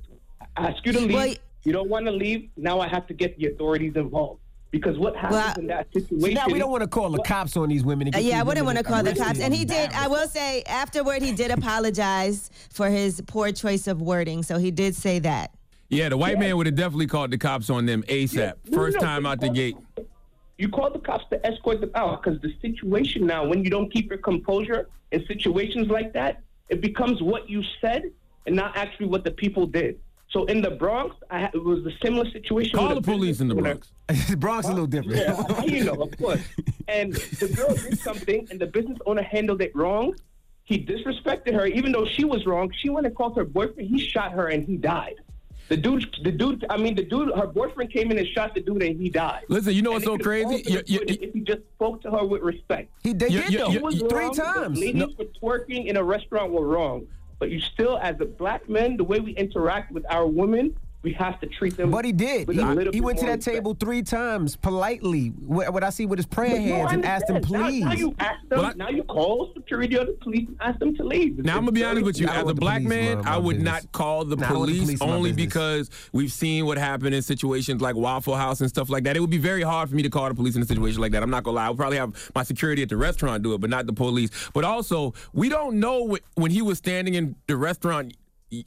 I ask you to leave. you don't want to leave. Now I have to get the authorities involved because what happens in that situation? So now we don't want to call the cops on these women. and yeah, I wouldn't want to call the cops. And he did, I will say, afterward, he did apologize for his poor choice of wording. So he did say that. Yeah, the white man would have definitely called the cops on them ASAP. First no, time out the gate. You call the cops to escort them out because the situation now, when you don't keep your composure in situations like that, it becomes what you said and not actually what the people did. So in the Bronx, I, it was a similar situation. Call with the police in the business owner. Bronx. Bronx is a little different. Yeah, you know, of course. And the girl did something, and the business owner handled it wrong. He disrespected her, even though she was wrong. She went and called her boyfriend. He shot her, and he died. The dude, the dude. I mean, the dude. Her boyfriend came in and shot the dude, and he died. Listen, you know what's so crazy? all You- you- if he just spoke to her with respect. He they You- did you- though you- three wrong. times. The ladies for twerking in a restaurant were wrong, but you still, as a black man, the way we interact with our women, we have to treat them. But he did. with He, a little he bit went to that respect. table three times politely. What, what I see with his prayer But hands I and asked him, understand. Now- please. Now, you ask them. Well, I- now you call security or the police and ask them to leave. Now I'm gonna be honest with you. As a the black man, my- my I would business. not call the Nah, I the police police in my only because we've seen what happened in situations like Waffle House and stuff like that. It would be very hard for me to call the police in a situation like that. I'm not gonna lie. I would probably have my security at the restaurant do it, but not the police. But also, we don't know wh- when he was standing in the restaurant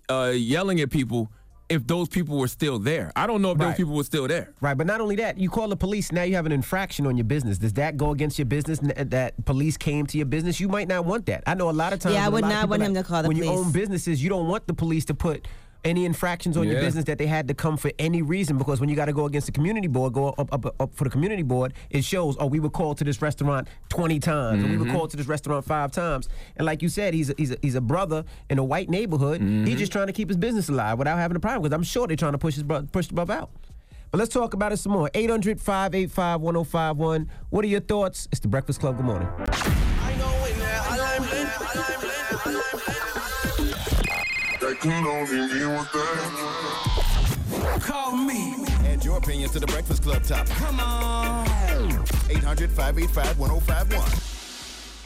uh, yelling at people if those people were still there. I don't know if those people were still there. Right, but not only that, you call the police. Now you have an infraction on your business. Does that go against your business? Uh, that police came to your business? You might not want that. I know a lot of times. Yeah, I would not people want him to call the when you own businesses, you don't want the police to put any infractions on your business that they had to come for any reason. Because when you got to go against the community board, go up, up, up for the community board, it shows. Oh, we were called to this restaurant twenty times. Or we were Mhm. called to this restaurant five times. And like you said, he's a, he's a, he's a brother in a white neighborhood. He's just trying to keep his business alive without having a problem. Because I'm sure they're trying to push his bro- push the brother out. But let's talk about it some more. 800 585 1051. What are your thoughts? It's the Breakfast Club. Good morning. Call me. Add your opinion to the Breakfast Club topic. Come on. 800 585 1051.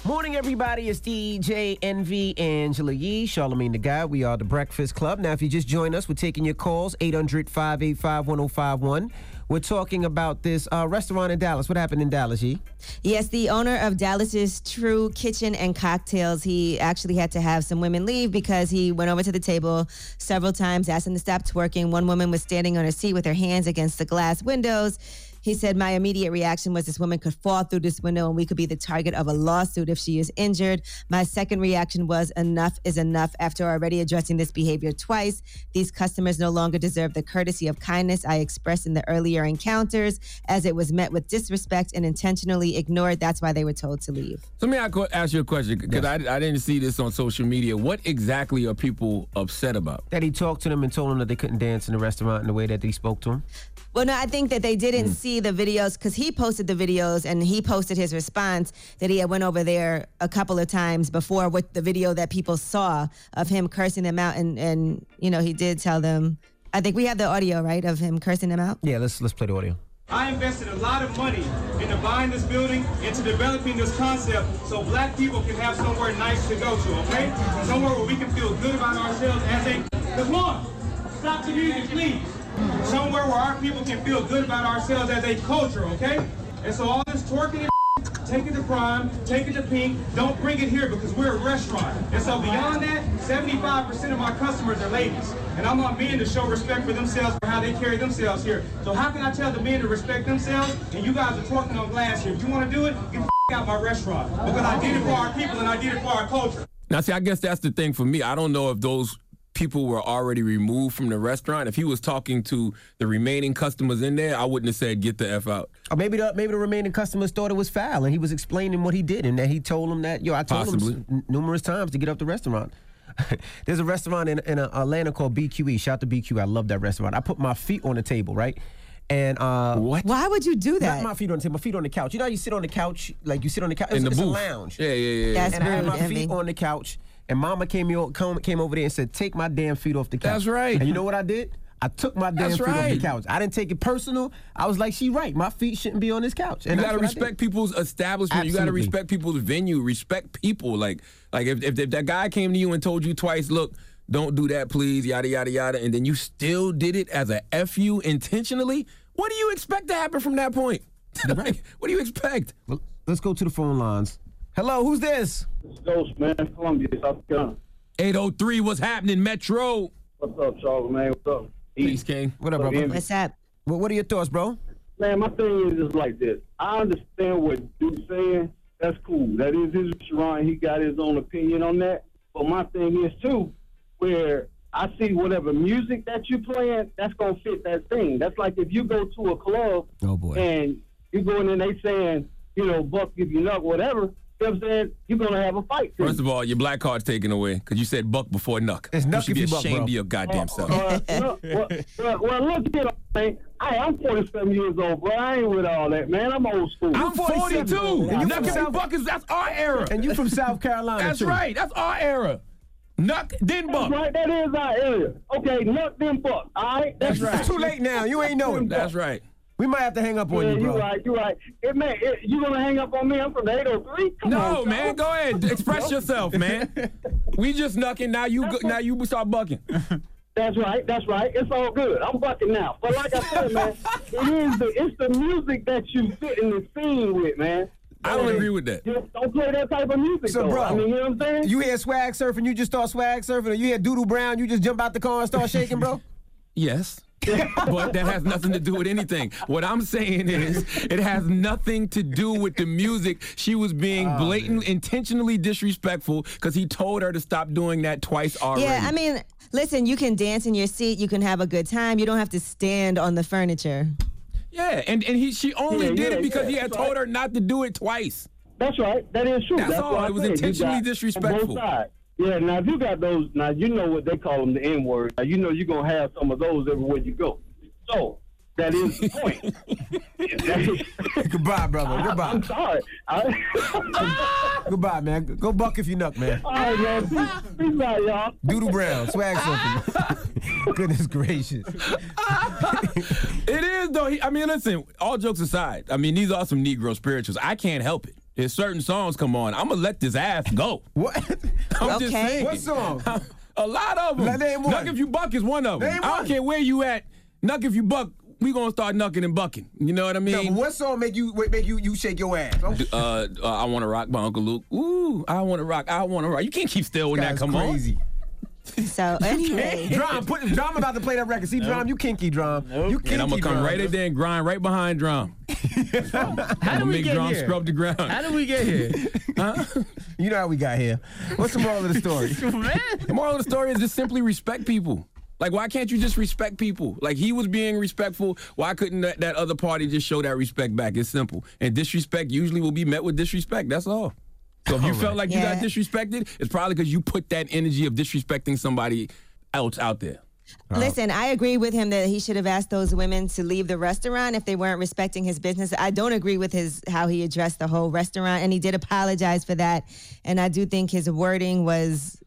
Morning, everybody. It's DJ Envy Angela Yee, Charlamagne the Guy. We are the Breakfast Club. Now, if you just join us, we're taking your calls 800 585 1051. We're talking about this uh, restaurant in Dallas. What happened in Dallas, Yee? Yes, the owner of Dallas's True Kitchen and Cocktails, he actually had to have some women leave because he went over to the table several times, them to stop twerking. One woman was standing on her seat with her hands against the glass windows. He said, My immediate reaction was this woman could fall through this window and we could be the target of a lawsuit if she is injured. My second reaction was, Enough is enough. After already addressing this behavior twice, these customers no longer deserve the courtesy of kindness I expressed in the earlier encounters, as it was met with disrespect and intentionally ignored. That's why they were told to leave. So let me ac- ask you a question because I, I didn't see this on social media. What exactly are people upset about? That he talked to them and told them that they couldn't dance in the restaurant in the way that he spoke to them. Well, no, I think that they didn't Hmm. see the videos because he posted the videos and he posted his response that he had went over there a couple of times before with the video that people saw of him cursing them out and and you know he did tell them. I think we have the audio right of him cursing them out. Yeah, let's let's play the audio. I invested a lot of money into buying this building, into developing this concept, so black people can have somewhere nice to go to, okay? Somewhere where we can feel good about ourselves as a. Come on, stop the music, please. Somewhere where our people can feel good about ourselves as a culture, okay? And so all this twerking and take it to Prime, take it to Pink. Don't bring it here because we're a restaurant. And so beyond that, 75% of my customers are ladies. And I want men to show respect for themselves for how they carry themselves here. So how can I tell the men to respect themselves and you guys are twerking on glass here? If you want to do it, get the out my restaurant. Because I did it for our people and I did it for our culture. Now, see, I guess that's the thing for me. I don't know if those people were already removed from the restaurant. If he was talking to the remaining customers in there, I wouldn't have said get the f out. Or maybe the maybe the remaining customers thought it was foul, and he was explaining what he did, and that he told them that yo, I told Possibly. him n- numerous times to get up the restaurant. There's a restaurant in, in uh, Atlanta called BQE. Shout out to BQE. I love that restaurant. I put my feet on the table, right? And uh, what? Why would you do that? Not my feet on the table. My feet on the couch. You know how you sit on the couch, like you sit on the couch. In It's, the it's a lounge. Yeah, yeah, yeah, yeah. That's and I had my Envy. feet on the couch, and Mama came, o- came over there and said, "Take my damn feet off the couch." That's right. And you know what I did? I took my damn That's feet off the couch. I didn't take it personal. I was like, "She right. My feet shouldn't be on this couch." And you gotta what I did. respect people's establishment. You gotta respect people's venue. Respect people. Like, like if, if if that guy came to you and told you twice, look, don't do that, please, yada yada yada, and then you still did it as a fu intentionally. What do you expect to happen from that point? like, what do you expect? Well, let's go to the phone lines. Hello, who's this? It's Ghost, man. Columbia, South Carolina. 803, what's happening, Metro? What's up, Charles, man? What's up? Peace, King. What up, What's brother? What's up? What, what are your thoughts, bro? Man, my thing is just like this. I understand what Duke's saying. That's cool. That is his restaurant. He got his own opinion on that. But my thing is too, where I see whatever music that you playing, that's gonna fit that thing. That's like if you go to a club Oh boy. and you go in there and they saying, you know, buck give you nut, whatever. You know what I'm saying? You're gonna have a fight. First of all, your black card's taken away because you said buck before nuck. It's you nuck should if be you buck, ashamed bro. of your goddamn self. Uh, look, well, well, well, look here, man. I, I'm 47 years old, bro. I ain't with all that, man. I'm old school. I'm 42. And you Nuck from if you South- buck is that's our era. And you from South Carolina That's too. right. That's our era. Nuck, then buck. That's buck. right. That is our area. Okay, nut them buck. All right. That's right. It's too late now. You ain't know it. That's right. We might have to hang up on Yeah, you, you bro. right. You right. It, man, it, you gonna hang up on me? I'm from the 803. Come No, on, man, go ahead. Express yourself, man. We just nucking. Now you go, now you start bucking. That's right. That's right. It's all good. I'm bucking now. But like I said, man, it is the it's the music that you fit in the scene with, man. I don't agree with that. Just don't play that type of music, So, though. bro, I mean, you know what I'm saying? You hear swag surfing, you just start swag surfing, or you hear Doo Doo Brown, you just jump out the car and start shaking, bro? Yes. But that has nothing to do with anything. What I'm saying is, it has nothing to do with the music. She was being oh, blatant, intentionally disrespectful because he told her to stop doing that twice already. Yeah, I mean, listen, you can dance in your seat, you can have a good time. You don't have to stand on the furniture. yeah, and and he she only Yeah, did yeah, it because yeah, he had that's told right. her not to do it twice. That's right. That is true. That's all. It was said. Intentionally disrespectful. Both sides. Yeah. Now, if you got those, now you know what they call them, the N word. Now you know you're gonna have some of those everywhere you go. So that is the point. Goodbye, brother. Goodbye. I'm sorry. I, Goodbye, man. Go buck if you nuck, man. all right, man. Peace, peace out, y'all. Doo Doo Brown, swag surfing. Goodness gracious. It is though. He, I mean, listen. All jokes aside, I mean these are some Negro spirituals. I can't help it. If certain songs come on, I'm gonna let this ass go. What? I'm just saying. What song? A lot of them. Like, name one. Nuck if you buck is one of them. Name I don't one. care where you at. Nuck if you buck, we gonna start nucking and bucking. You know what I No, mean? what song make you make you you shake your ass? Oh, uh, uh, I want to rock by Uncle Luke. Ooh, I want to rock. I want to rock. You can't keep still when that guy's come crazy. So anyway, Drum, put Drum about to play that record. See, Drum, you kinky, Drum. You kinky, on. And I'm gonna come Drum. right in there and grind right behind drum. How I'm did we make get drum here? scrub the ground. How did we get here? huh? You know how we got here. What's the moral of the story? The moral of the story is just simply respect people. Like, why can't you just respect people? Like, he was being respectful. Why couldn't that, that other party just show that respect back? It's simple. And disrespect usually will be met with disrespect. That's all. So if you felt like you got disrespected, it's probably because you put that energy of disrespecting somebody else out there. Uh-huh. listen, I agree with him that he should have asked those women to leave the restaurant if they weren't respecting his business. I don't agree with his how he addressed the whole restaurant, and he did apologize for that. And I do think his wording was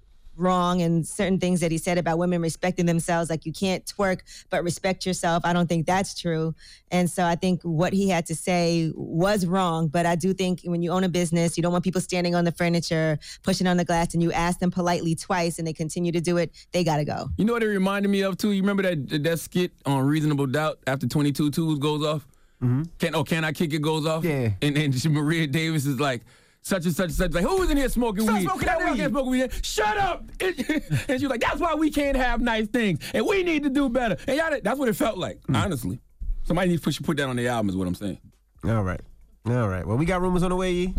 wrong and certain things that he said about women respecting themselves like you can't twerk but respect yourself i don't think that's true and so i think what he had to say was wrong but i do think when you own a business you don't want people standing on the furniture pushing on the glass and you ask them politely twice and they continue to do it they gotta go You know what it reminded me of, too? You remember that that skit on Reasonable Doubt after 22 Two's goes off? Mm-hmm. Can oh can I kick it goes off? Yeah. And and she- Maria Davis is like. Such and such and such. Like, who was in here smoking Stop weed? smoking That that girl weed. can't smoke weed. Shut up! and she's like, that's why we can't have nice things. And we need to do better. And y'all, that's what it felt like, hmm. honestly. Somebody needs to push, put that on the album, is what I'm saying. All right. All right. Well, we got rumors on the way, Yee.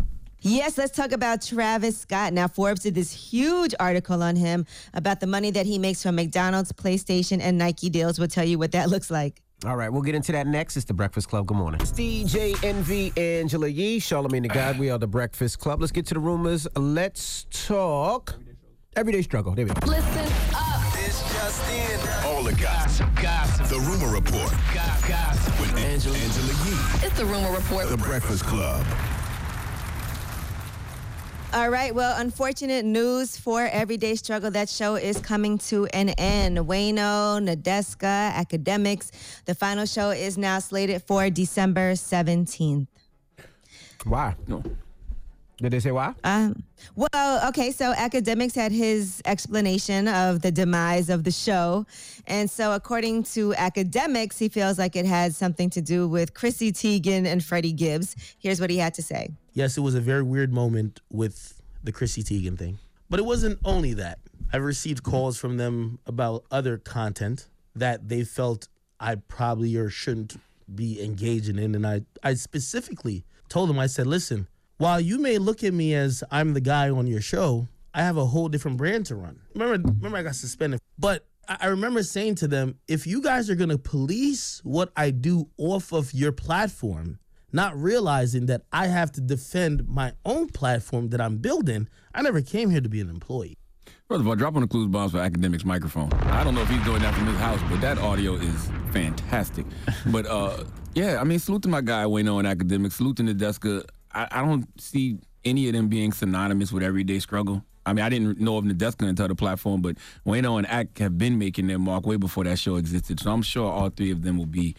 Yes, let's talk about Travis Scott. Now, Forbes did this huge article on him about the money that he makes from McDonald's, PlayStation, and Nike deals. We'll tell you what that looks like. All right, we'll get into that next. It's the Breakfast Club. Good morning. It's DJ Envy Angela Yee, Charlamagne the God. We are the Breakfast Club. Let's get to the rumors. Let's talk everyday struggle. There we go. Listen up. This just in. All the gossip. Gossip. The Rumor Report. Gossip. With Angela, Angela Yee. It's the rumor report. The Breakfast Club. All right. Well, unfortunate news for Everyday Struggle. That show is coming to an end. Wayno, Nadeska, Akademiks. The final show is now slated for December 17th. Why? No. Did they say why? Um, well, okay, so Akademiks had his explanation of the demise of the show. And so, according to Akademiks, he feels like it had something to do with Chrissy Teigen and Freddie Gibbs. Here's what he had to say. yes, it was a very weird moment with the Chrissy Teigen thing. But it wasn't only that. I've received calls from them about other content that they felt I probably or shouldn't be engaging in. And I, I specifically told them, I said, listen, while you may look at me as I'm the guy on your show, I have a whole different brand to run. Remember, remember I got suspended. But I remember saying to them, if you guys are gonna police what I do off of your platform, not realizing that I have to defend my own platform that I'm building, I never came here to be an employee. First of all, drop on the clues bombs for Akademiks microphone. I don't know if he's doing that from his house, but that audio is fantastic. but uh, yeah, I mean, salute to my guy Wayno and Akademiks. Salute to Nadeska. I, I don't see any of them being synonymous with everyday struggle. I mean, I didn't know of Nadeska until the platform, but Wayno and Ack have been making their mark way before that show existed. So I'm sure all three of them will be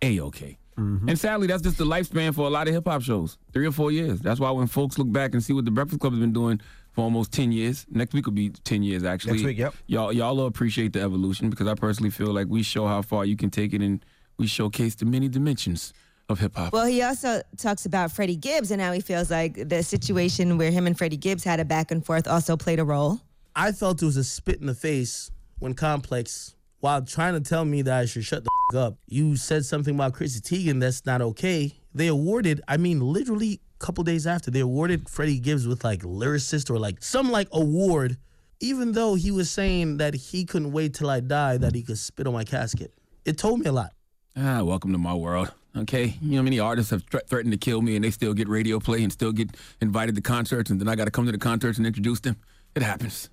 a okay. Mm-hmm. And sadly, that's just the lifespan for a lot of hip hop shows. Three or four years. That's why when folks look back and see what the Breakfast Club has been doing for almost ten years, next week will be ten years actually. Next week, yep. Y'all, y'all will appreciate the evolution because I personally feel like we show how far you can take it, and we showcase the many dimensions of hip hop. Well, he also talks about Freddie Gibbs and how he feels like the situation where him and Freddie Gibbs had a back and forth also played a role. I felt it was a spit in the face when Complex, while trying to tell me that I should shut the f- up, you said something about Chrissy Teigen that's not okay. They awarded, I mean, literally a couple days after, they awarded Freddie Gibbs with like lyricist or like some like award, even though he was saying that he couldn't wait till I die that he could spit on my casket. It told me a lot. Ah, welcome to my world. Okay, you know how many artists have thre- threatened to kill me, and they still get radio play and still get invited to concerts, and then I got to come to the concerts and introduce them. It happens.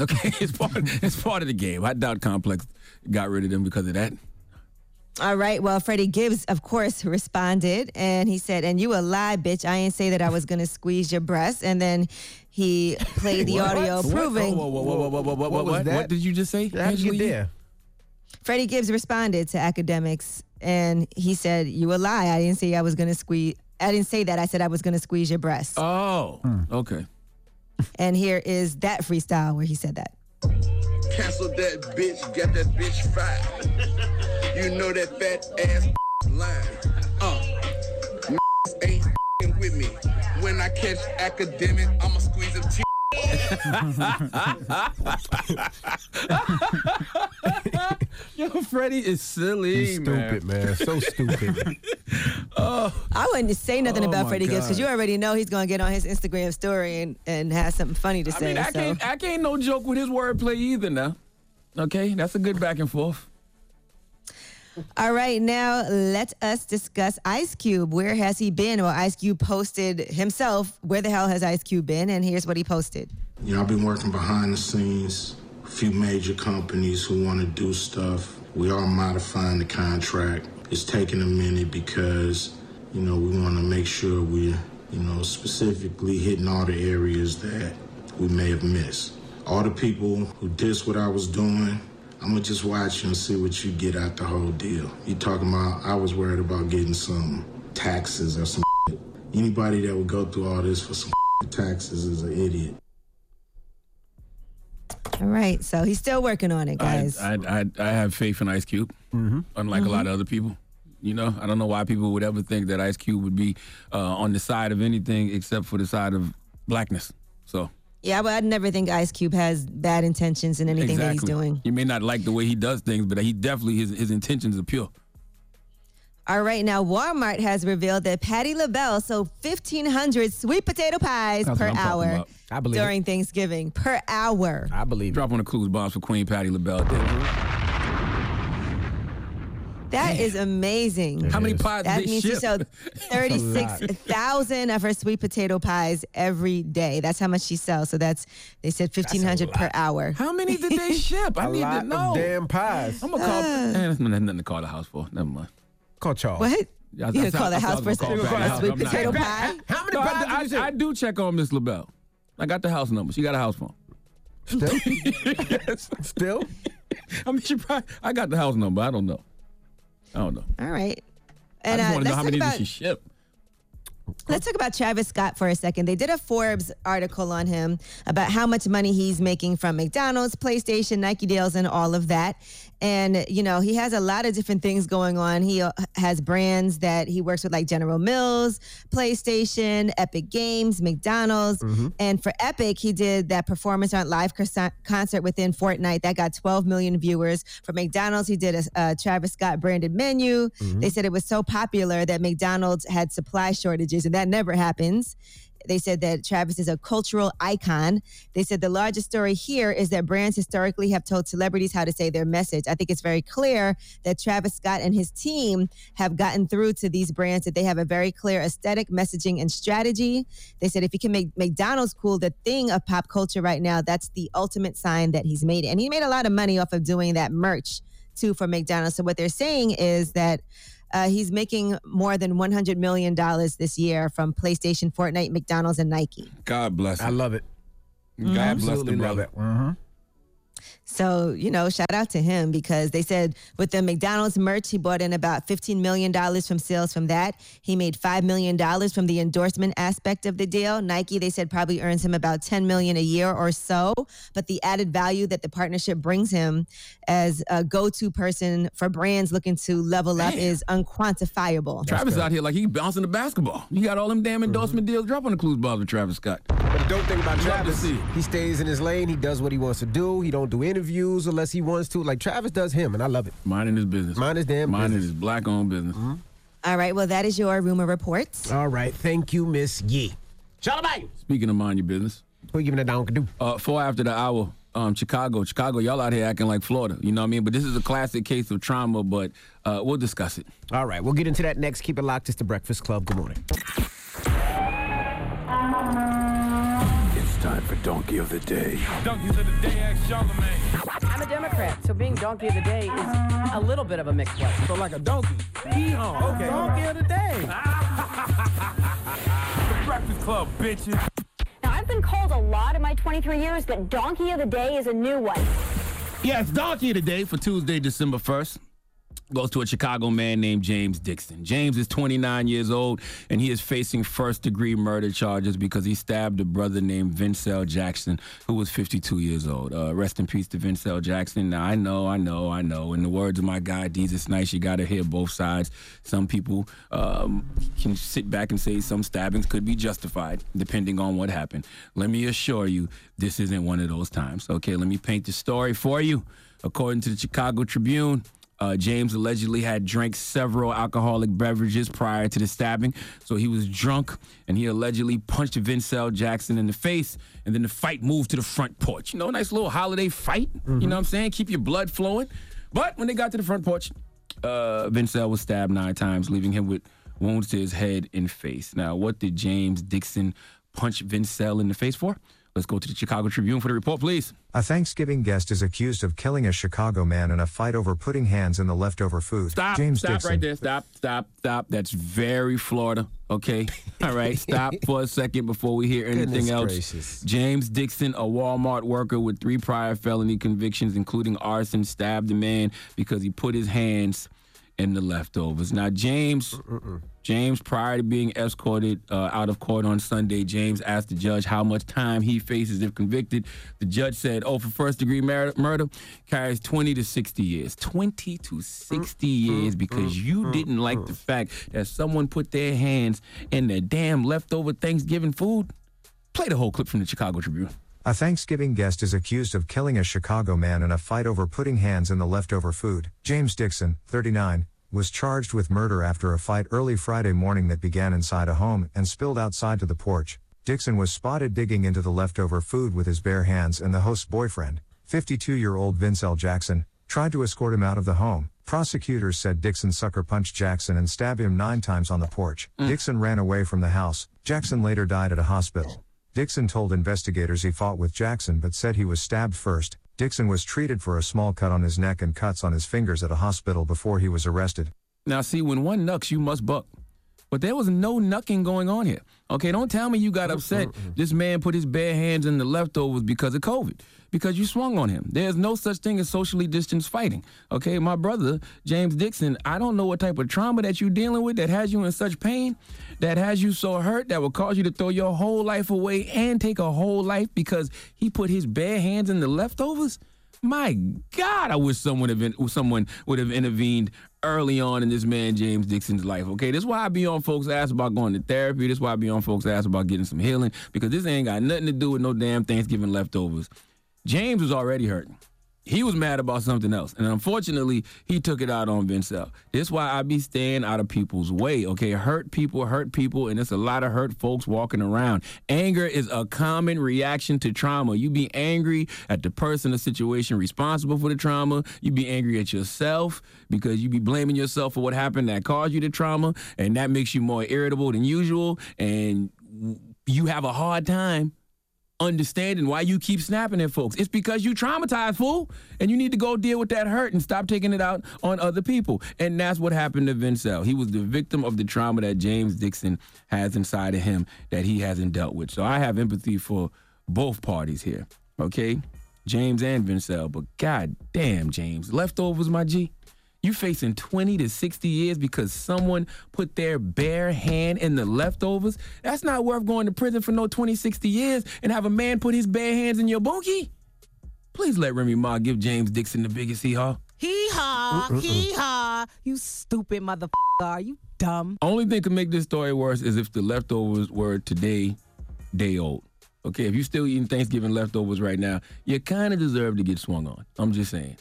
Okay, it's part. It's part of the game. I doubt Complex got rid of them because of that. All right. Well, Freddie Gibbs, of course, responded and he said, And you a lie, bitch. I ain't say that I was going to squeeze your breast. And then he played the What? audio What? proving. Whoa, whoa, whoa, whoa, whoa, whoa, whoa, What was what? that? What did you just say? How'd you Angela get Yee? there? Freddie Gibbs responded to Akademiks and he said, You a lie. I didn't say I was going to squeeze. I didn't say that. I said I was going to squeeze your breast. Oh, okay. And here is that freestyle where he said that. Cancel that bitch, get that bitch fired. You know that fat ass line. Uh, ain't with me. When I catch Akademik, I'ma squeeze them teeth. Yo, Freddie is silly, He's stupid, man. So stupid. Oh. I wouldn't say nothing Oh about my Freddie Gibbs because you already know he's going to get on his Instagram story and, and have something funny to I say. mean, I so. can't, I can't no joke with his wordplay either now. Okay, that's a good back and forth. All right, now let us discuss Ice Cube. Where has he been? Well, Ice Cube posted himself, Where the hell has Ice Cube been? And here's what he posted. You know, I've been working behind the scenes, a few major companies who want to do stuff. We are modifying the contract. It's taking a minute because, you know, we want to make sure we're, you know, specifically hitting all the areas that we may have missed. All the people who dissed what I was doing, I'm gonna just watch you and see what you get out the whole deal. You talking about I was worried about getting some taxes or some Anybody that would go through all this for some taxes is an idiot. All right, so he's still working on it, guys. I, I, I have faith in Ice Cube, unlike a lot of other people. You know, I don't know why people would ever think that Ice Cube would be uh, on the side of anything except for the side of blackness. So Yeah, but I'd never think Ice Cube has bad intentions in anything that he's doing. You may not like the way he does things, but he definitely his his intentions are pure. All right, now Walmart has revealed that Patti LaBelle sold 1,500 sweet potato pies That's per what I'm talking hour about. I believe during Thanksgiving. Per hour. I believe. Drop on the clues bombs for Queen Patti LaBelle. That is amazing. How many pies That did they means she ship? sold That's 36,000 of her sweet potato pies every day. That's how much she sells. So that's, they said 1,500 per hour. How many did they ship? I A need lot to of know. damn pies. I'm gonna call. Man, that's nothing nothing to call the house for. Never mind. Call Charles. What? Yeah, You gonna that's- call the that's house what for gonna a sweet House. Not. potato pie? How many No, pies I, did you I, I do check on Miss LaBelle. I got the house number. She got a house phone. Still? yes. Still? I mean, she probably, I got the house number. I don't know. I don't know. All right. I And just uh, want to know let's how talk many about did she ship. Let's talk about Travis Scott for a second. They did a Forbes article on him about how much money he's making from McDonald's, PlayStation, Nike deals, and all of that. And, you know, he has a lot of different things going on. He uh, has brands that he works with, like General Mills, PlayStation, Epic Games, McDonald's. And for Epic, he did that Performance Art Live concert within Fortnite that got 12 million viewers. For McDonald's, he did a, a Travis Scott branded menu. They said it was so popular that McDonald's had supply shortages, and that never happens. They said that Travis is a cultural icon. They said the largest story here is that brands historically have told celebrities how to say their message. I think it's very clear that Travis Scott and his team have gotten through to these brands that they have a very clear aesthetic, messaging, and strategy. They said if you can make McDonald's cool, the thing of pop culture right now, that's the ultimate sign that he's made it. And he made a lot of money off of doing that merch too for McDonald's. So what they're saying is that uh, he's making more than $100 million this year from PlayStation, Fortnite, McDonald's, and Nike. God bless him. I love it. God bless Absolutely the love brother. it. Mm-hmm. So, you know, shout out to him because they said with the McDonald's merch, he brought in about $15 million from sales from that. He made $5 million from the endorsement aspect of the deal. Nike, they said, probably earns him about 10 million a year or so. But the added value that the partnership brings him as a go to person for brands looking to level up is unquantifiable. Travis out here like he bouncing the basketball. You got all them damn endorsement mm-hmm. deals. Drop on the clues bombs with Travis Scott. But the dope thing about Travis, he stays in his lane. He does what he wants to do. He don't do interviews unless he wants to. Like Travis does him, and I love it. Minding his business. Mind his damn Minding business. his black owned business. All right. Well, that is your rumor reports. All right. Thank you, Miss Yee. Charlamagne. Speaking of mind your business. Who you giving that down Can do? Uh, four after the hour, um, Chicago. Chicago, y'all out here acting like Florida. You know what I mean? But this is a classic case of trauma, but uh, we'll discuss it. All right. We'll get into that next. Keep it locked. It's the Breakfast Club. Good morning. It's time for Donkey of the Day. Donkeys of the day, ask Charlamagne. I'm a Democrat, so being donkey of the day is a little bit of a mixed one. So like a donkey. Yeehaw. Oh, okay. Donkey of the day. the Breakfast Club, bitches. Now, I've been called a lot in my 23 years, but Donkey of the Day is a new one. Yes, Donkey today for Tuesday, December 1st. Goes to a Chicago man named James Dixon. James is 29 years old and he is facing first degree murder charges because he stabbed a brother named Vincel Jackson, who was 52 years old. Uh, rest in peace to Vincel Jackson. Now, I know, I know, I know. In the words of my guy, Jesus Nice, you got to hear both sides. Some people um, can sit back and say some stabbings could be justified depending on what happened. Let me assure you, this isn't one of those times. Okay, let me paint the story for you. According to the Chicago Tribune, uh, James allegedly had drank several alcoholic beverages prior to the stabbing, so he was drunk and he allegedly punched Vincel Jackson in the face. And then the fight moved to the front porch. You know, nice little holiday fight. You know what I'm saying? Keep your blood flowing. But when they got to the front porch, uh, Vincel was stabbed nine times, leaving him with wounds to his head and face. Now, what did James Dixon punch Vincel in the face for? Let's go to the Chicago Tribune for the report, please. A Thanksgiving guest is accused of killing a Chicago man in a fight over putting hands in the leftover food. Stop. James stop Dixon. right there. Stop. Stop. Stop. That's very Florida. Okay. All right. Stop for a second before we hear anything Goodness else. gracious. James Dixon, a Walmart worker with three prior felony convictions, including arson, stabbed a man because he put his hands in the leftovers. Now, James, James, prior to being escorted uh, out of court on Sunday, James asked the judge how much time he faces if convicted. The judge said, "Oh, for first degree mur- murder, carries 20 to 60 years. 20 to 60 years because you didn't like the fact that someone put their hands in the damn leftover Thanksgiving food." Play the whole clip from the Chicago Tribune. A Thanksgiving guest is accused of killing a Chicago man in a fight over putting hands in the leftover food. James Dixon, 39, was charged with murder after a fight early Friday morning that began inside a home and spilled outside to the porch. Dixon was spotted digging into the leftover food with his bare hands, and the host's boyfriend, 52 year old Vincel Jackson, tried to escort him out of the home. Prosecutors said Dixon sucker punched Jackson and stabbed him nine times on the porch. Mm. Dixon ran away from the house. Jackson later died at a hospital. Dixon told investigators he fought with Jackson but said he was stabbed first. Dixon was treated for a small cut on his neck and cuts on his fingers at a hospital before he was arrested. Now, see, when one knucks, you must buck. But there was no knucking going on here. Okay, don't tell me you got upset. This man put his bare hands in the leftovers because of COVID, because you swung on him. There's no such thing as socially distanced fighting. Okay, my brother, James Dixon, I don't know what type of trauma that you're dealing with that has you in such pain, that has you so hurt, that will cause you to throw your whole life away and take a whole life because he put his bare hands in the leftovers. My God, I wish someone have someone would have intervened early on in this man James Dixon's life. Okay, this is why I be on folks' ass about going to therapy. This is why I be on folks' ass about getting some healing because this ain't got nothing to do with no damn Thanksgiving leftovers. James was already hurting. He was mad about something else, and unfortunately, he took it out on Vincel. This is why I be staying out of people's way. Okay, hurt people, hurt people, and it's a lot of hurt folks walking around. Anger is a common reaction to trauma. You be angry at the person or situation responsible for the trauma. You be angry at yourself because you be blaming yourself for what happened that caused you the trauma, and that makes you more irritable than usual, and you have a hard time understanding why you keep snapping at folks. It's because you traumatized, fool, and you need to go deal with that hurt and stop taking it out on other people. And that's what happened to Vincel. He was the victim of the trauma that James Dixon has inside of him that he hasn't dealt with. So I have empathy for both parties here. Okay, James and Vincel. But god damn, James, leftovers, my G. You facing 20 to 60 years because someone put their bare hand in the leftovers? That's not worth going to prison for no 20, 60 years and have a man put his bare hands in your bunkie. Please let Remy Ma give James Dixon the biggest hee haw. Hee haw, hee haw. You stupid motherfucker. Are you dumb? Only thing could make this story worse is if the leftovers were today day old. Okay, if you're still eating Thanksgiving leftovers right now, you kind of deserve to get swung on. I'm just saying.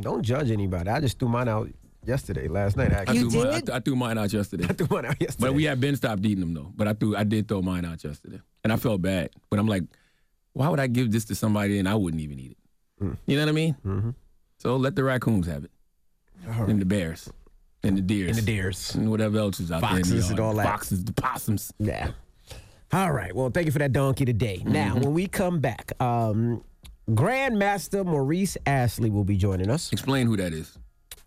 Don't judge anybody. I just threw mine out yesterday, last night. I Actually. threw, mine, I, th- I threw mine out yesterday. I threw mine out yesterday. But we had been stopped eating them though. But I threw, I did throw mine out yesterday, and I felt bad. But I'm like, why would I give this to somebody and I wouldn't even eat it? Mm. You know what I mean? Mm-hmm. So let the raccoons have it, and the bears, and the deers, And the deers. and whatever else is out there. in the Foxes and all that. Foxes, the possums. Yeah. All right. Well, thank you for that donkey today. Now, Mm-hmm. when we come back, um, Grandmaster Maurice Ashley will be joining us. Explain who that is.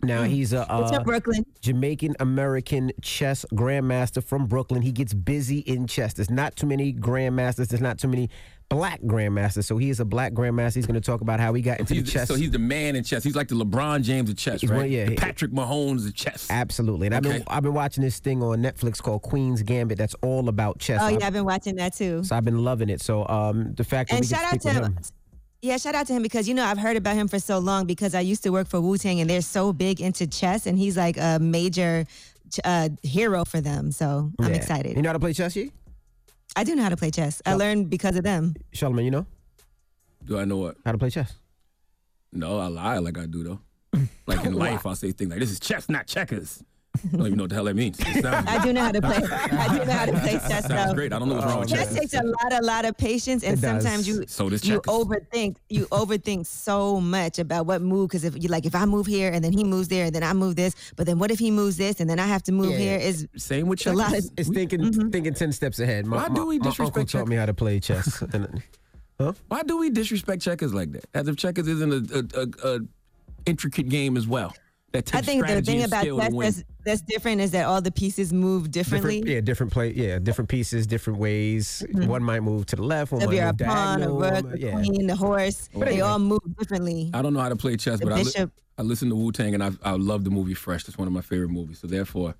Now he's a What's uh, up, Brooklyn? Jamaican American chess grandmaster from Brooklyn. He gets busy in chess. There's not too many grandmasters. There's not too many black grandmasters. So he is a black grandmaster. He's going to talk about how he got into He's the the- chess. so he's the man in chess. He's like the LeBron James of chess, He's right? one- yeah, the he- Patrick Mahomes of chess. Absolutely. And I've been I've been watching this thing on Netflix called Queen's Gambit. That's all about chess. Oh I've- yeah, I've been watching that too. So I've been loving it. So um, the fact that And we can shout out to with him. Him. Yeah, shout out to him because you know I've heard about him for so long because I used to work for Wu Tang and they're so big into chess and he's like a major ch- uh, hero for them. So I'm Yeah. excited. You know how to play chess, Yee? I do know how to play chess. I learned because of them. Charlamagne, you know Do I know what? how to play chess? No, I lie like I do though. Like in life, I'll say things like, "This is chess, not checkers." I don't even know what the hell that means. Sounds, I do know how to play. I do know how to play chess. sounds though. great. I don't know what's wrong with Chess chess. takes a lot, a lot of patience, and It does. sometimes you So does you overthink. You overthink so much about what move because if you like, if I move here and then he moves there and then I move this, but then what if he moves this and then I have to move Yeah. here? Is Same with a lot checkers. of It's thinking mm-hmm. thinking ten steps ahead. My, Why do my- we my uncle taught me how to play chess. And- huh? Why do we disrespect checkers like that? As if checkers isn't a, a, a, a intricate game as well. That I takes think the thing about chess that's, that's different is that all the pieces move differently. Different, yeah, different play. Yeah, different pieces, different ways. One might move to the left. One if might you're a move pawn, a diagonal. rook, a yeah. queen, the horse, But they anyway. all move differently. I don't know how to play chess, The but I, li- I listen to Wu Tang and I, I love the movie Fresh. That's one of my favorite movies. So therefore,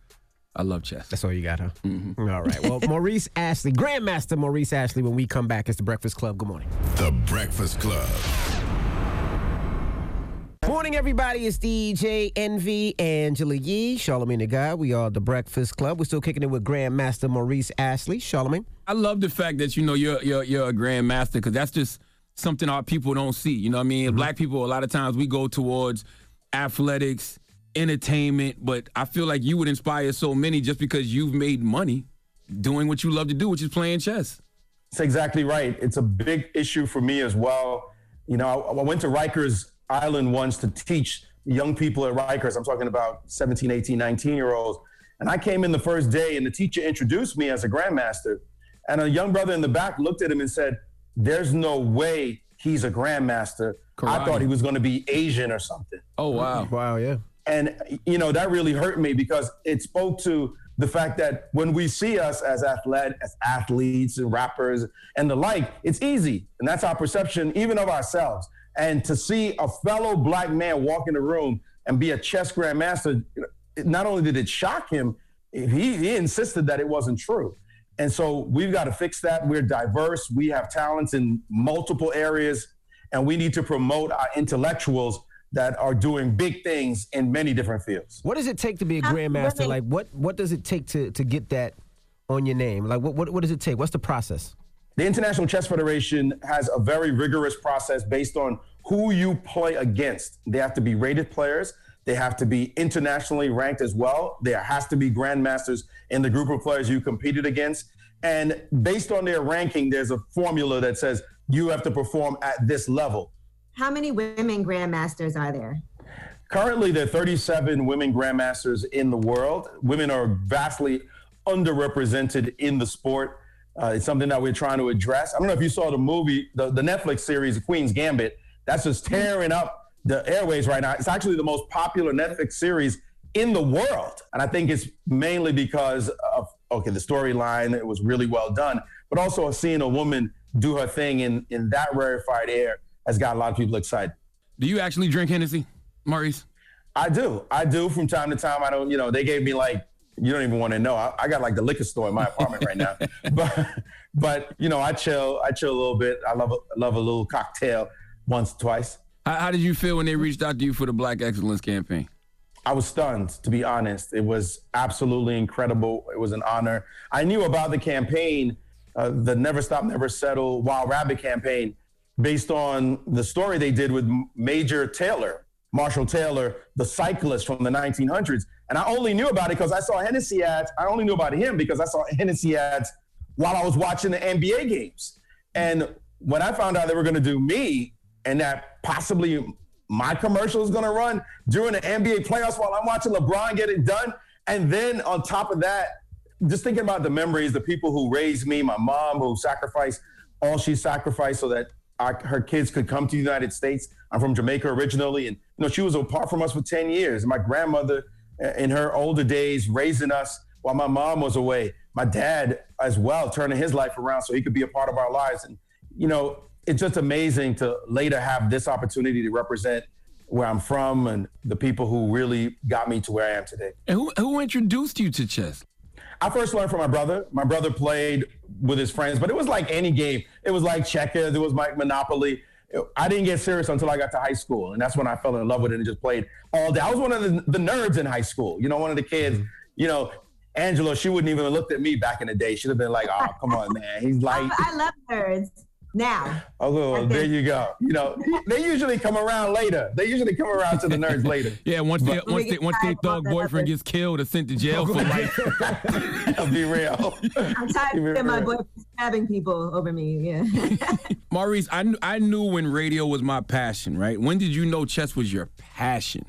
I love chess. That's all you got, huh? Mm-hmm. All right. Well, Maurice Ashley, Grandmaster Maurice Ashley, when we come back, it's the Breakfast Club. Good morning. The Breakfast Club. Morning, everybody. It's DJ Envy, Angela Yee, Charlamagne the Guy. We are the Breakfast Club. We're still kicking it with Grandmaster Maurice Ashley. Charlamagne. I love the fact that you know you're you're you're a grandmaster because that's just something our people don't see. You know what I mean? Mm-hmm. Black people a lot of times we go towards athletics, entertainment, but I feel like you would inspire so many just because you've made money doing what you love to do, which is playing chess. That's exactly right. It's a big issue for me as well. You know, I, I went to Rikers Island once to teach young people at Rikers. I'm talking about 17, 18, 19 year olds. And I came in the first day and the teacher introduced me as a grandmaster. And a young brother in the back looked at him and said, There's no way he's a grandmaster. I thought he was going to be Asian or something. Oh wow. Wow, yeah. And, you know, that really hurt me because it spoke to the fact that when we see us as athlete, as athletes and rappers and the like, it's easy. And that's our perception, even of ourselves. And to see a fellow black man walk in the room and be a chess grandmaster, not only did it shock him, he, he insisted that it wasn't true. And so we've got to fix that. We're diverse. We have talents in multiple areas, and we need to promote our intellectuals that are doing big things in many different fields. What does it take to be a grandmaster? Like, what what does it take to to get that on your name? Like, what what, what does it take? What's the process? The International Chess Federation has a very rigorous process based on who you play against. They have to be rated players. They have to be internationally ranked as well. There has to be grandmasters in the group of players you competed against. And based on their ranking, there's a formula that says you have to perform at this level. How many women grandmasters are there? Currently, there are 37 women grandmasters in the world. Women are vastly underrepresented in the sport. Uh, it's something that we're trying to address. I don't know if you saw the movie, the, the Netflix series, Queen's Gambit. That's just tearing up the airways right now. It's actually the most popular Netflix series in the world. And I think it's mainly because of, okay, the storyline, it was really well done, but also seeing a woman do her thing in, in that rarefied air has got a lot of people excited. Do you actually drink Hennessy, Maurice? I do. I do from time to time. I don't, you know, they gave me like, you don't even want to know. I, I got like the liquor store in my apartment right now. But, but you know, I chill. I chill a little bit. I love, a, love a little cocktail once, twice. How, how did you feel when they reached out to you for the Black Excellence campaign? I was stunned, to be honest. It was absolutely incredible. It was an honor. I knew about the campaign, uh, the Never Stop, Never Settle Wild Rabbit campaign, based on the story they did with Major Taylor, Marshall Taylor, the cyclist from the 1900s. And I only knew about it because I saw Hennessy ads. I only knew about him because I saw Hennessy ads while I was watching the NBA games. And when I found out they were going to do me and that possibly my commercial is going to run during the NBA playoffs while I'm watching LeBron get it done. And then on top of that, just thinking about the memories, the people who raised me, my mom who sacrificed all she sacrificed so that our, her kids could come to the United States. I'm from Jamaica originally, and you know she was apart from us for 10 years. And my grandmother, Uh, in her older days, raising us while my mom was away. My dad as well, turning his life around so he could be a part of our lives. And you know, it's just amazing to later have this opportunity to represent where I'm from and the people who really got me to where I am today. And who who introduced you to chess? I first learned from my brother. My brother played with his friends, but it was like any game. It was like checkers. It was like Monopoly. I didn't get serious until I got to high school, and that's when I fell in love with it and just played all day. I was one of the, the nerds in high school. You know, one of the kids. Mm-hmm. You know, Angela, she wouldn't even have looked at me back in the day. She'd have been like, "Oh, come on, man. He's like." I love nerds. Now. Oh, well, there you go. You know, they usually come around later. They usually come around to the nerds later. Yeah, once they, But- once they, once their thug boyfriend gets killed or sent to jail for life. I'll be real. I'm tired of my boyfriend stabbing people over me. Yeah. Maurice, I knew, I knew when radio was my passion, right? When did you know chess was your passion?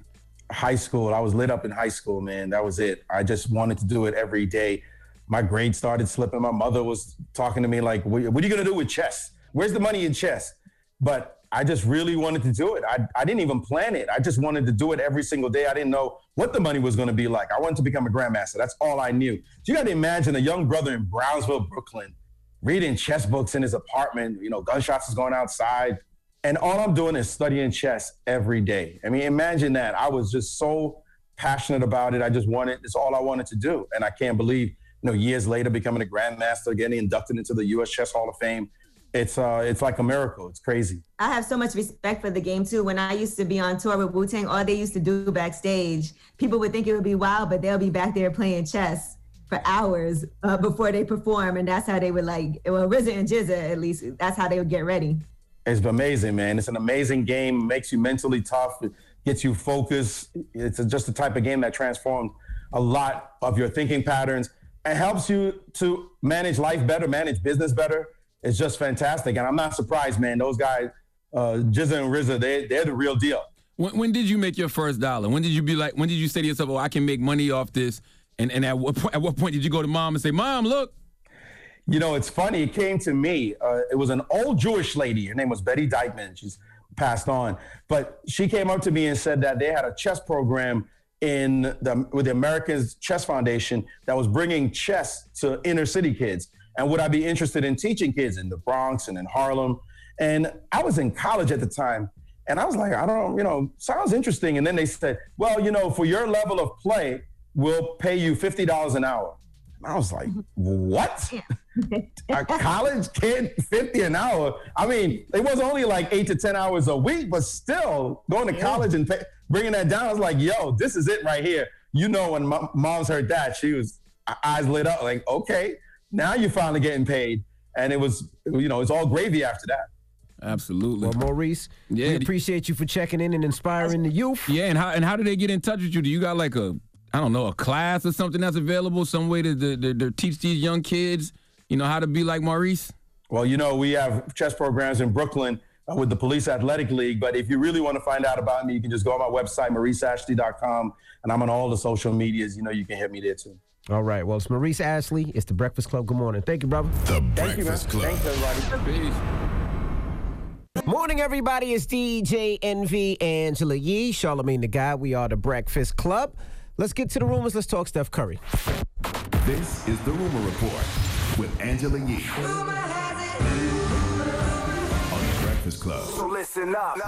high school. I was lit up in high school, man. That was it. I just wanted to do it every day. My grades started slipping. My mother was talking to me like, "What what are you gonna do with chess? Where's the money in chess?" But I just really wanted to do it. I, I didn't even plan it. I just wanted to do it every single day. I didn't know what the money was going to be like. I wanted to become a grandmaster. That's all I knew. So you got to imagine a young brother in Brownsville, Brooklyn, reading chess books in his apartment. You know, gunshots is going outside, and all I'm doing is studying chess every day. I mean, imagine that. I was just so passionate about it. I just wanted. It's all I wanted to do, and I can't believe you know years later becoming a grandmaster, getting inducted into the U.S. Chess Hall of Fame. It's uh, it's like a miracle. It's crazy. I have so much respect for the game too. When I used to be on tour with Wu Tang, all they used to do backstage, people would think it would be wild, but they'll be back there playing chess for hours uh, before they perform, and that's how they would like. Well, RZA and GZA, at least, that's how they would get ready. It's amazing, man. It's an amazing game. Makes you mentally tough. It gets you focused. It's just the type of game that transforms a lot of your thinking patterns and helps you to manage life better, manage business better. It's just fantastic, and I'm not surprised, man. Those guys, uh, GZA and RZA, they they're the real deal. When, when did you make your first dollar? When did you be like? When did you say to yourself, "Oh, I can make money off this"? And and at what point, at what point did you go to mom and say, "Mom, look"? You know, it's funny. It came to me. Uh, it was an old Jewish lady. Her name was Betty Dykeman. She's passed on, but she came up to me and said that they had a chess program in the with the American Chess Foundation that was bringing chess to inner city kids. And would I be interested in teaching kids in the Bronx and in Harlem? And I was in college at the time, and I was like, I don't, you know, sounds interesting. And then they said, well, you know, for your level of play, we'll pay you fifty dollars an hour. And I was like, what? a college kid, 50 an hour. I mean, it was only like eight to 10 hours a week, but still going to college and pay, bringing that down, I was like, yo, this is it right here. You know, when my, mom's heard that, she was eyes lit up, like, okay, now you're finally getting paid. And it was, you know, it's all gravy after that. Absolutely. Well, Maurice, Yeah. we appreciate you for checking in and inspiring the youth. Yeah, and how and how do they get in touch with you? Do you got like a I don't know a class or something that's available, some way to, to, to, to teach these young kids, you know, how to be like Maurice? Well, you know, we have chess programs in Brooklyn uh, with the Police Athletic League. But if you really want to find out about me, you can just go on my website, mauriceashley.com, and I'm on all the social medias. You know, you can hit me there too. All right. Well, it's Maurice Ashley. It's the Breakfast Club. Good morning. Thank you, brother. The Thank you, man. Thanks, everybody. Peace. Morning, everybody. It's DJ Envy Angela Yee, Charlamagne the Guy. We are the Breakfast Club. Let's get to the rumors. Let's talk Steph Curry. This is the Rumor Report with Angela Yee. On the Breakfast Club. So listen up.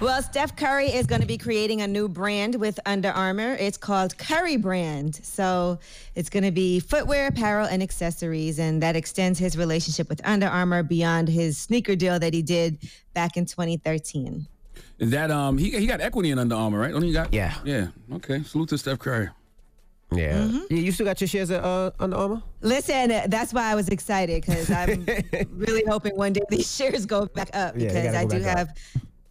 Well, Steph Curry is going to be creating a new brand with Under Armour. It's called Curry Brand. So it's going to be footwear, apparel, and accessories. And that extends his relationship with Under Armour beyond his sneaker deal that he did back in 2013. Is that um he he got equity in Under Armour, right? Don't he got Yeah. Yeah. Okay. Salute to Steph Curry. Yeah. Yeah, you still got your shares at uh, Under Armour? Listen, that's why I was excited because I'm really hoping one day these shares go back up because gotta I do back up. have,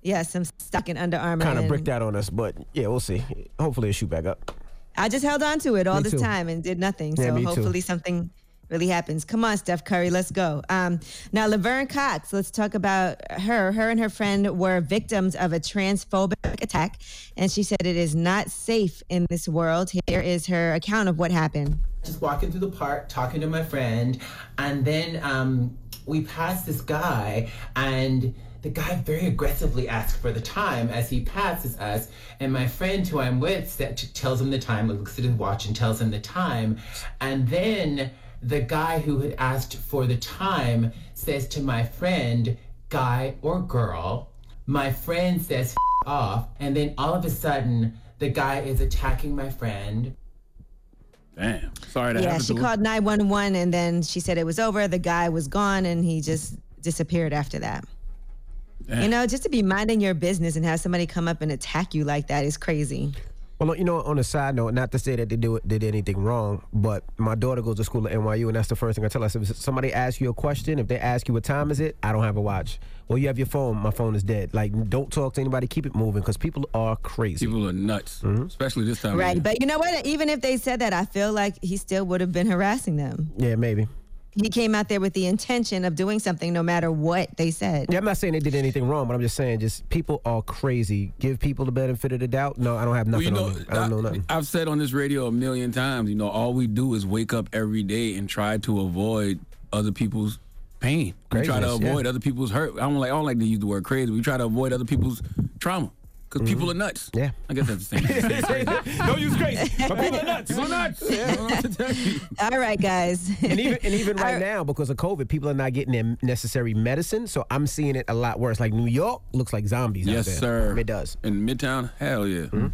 yeah, some stock in Under Armour. Kind of and bricked out on us, but yeah, we'll see. Hopefully, it'll shoot back up. I just held on to it all Me this too. time and did nothing. Yeah, so me too. hopefully something really happens. Come on, Steph Curry, let's go. Um, now, Laverne Cox, let's talk about her. Her and her friend were victims of a transphobic attack, and she said it is not safe in this world. Here is her account of what happened. just walking through the park talking to my friend and then um, we passed this guy and the guy very aggressively asked for the time as he passes us and my friend who i'm with tells him the time looks at his watch and tells him the time and then the guy who had asked for the time says to my friend guy or girl my friend says off and then all of a sudden the guy is attacking my friend Damn. Sorry that yeah, happened she to called 911 and then she said it was over. The guy was gone and he just disappeared after that. You know, just to be minding your business and have somebody come up and attack you like that is crazy. Well, you know, on a side note, not to say that they do did anything wrong, but my daughter goes to school at NYU, and that's the first thing I tell her. I said, if somebody asks you a question, if they ask you what time is it, I don't have a watch. Well, you have your phone. My phone is dead. Like, don't talk to anybody. Keep it moving because people are crazy. People are nuts, Mm-hmm. especially this time. of Right. year. But you know what? Even if they said that, I feel like he still would have been harassing them. Yeah, maybe. He came out there with the intention of doing something no matter what they said. Yeah, I'm not saying they did anything wrong, but I'm just saying, just people are crazy. Give people the benefit of the doubt. No, I don't have Well, nothing you know, on me. I don't know nothing. I've said on this radio a million times, you know, all we do is wake up every day and try to avoid other people's pain. We try to Craziness, yeah. avoid other people's hurt. I don't like I don't like to use the word crazy. We try to avoid other people's trauma because people mm-hmm. are nuts. Yeah, I guess that's the same. Don't use crazy. But people are nuts. People are nuts. I don't know what to tell you. All right, guys. and even and even right now because of COVID, people are not getting their necessary medicine. So I'm seeing it a lot worse. Like New York looks like zombies. out Yes, there. sir. It does. In Midtown, hell yeah. Mm-hmm.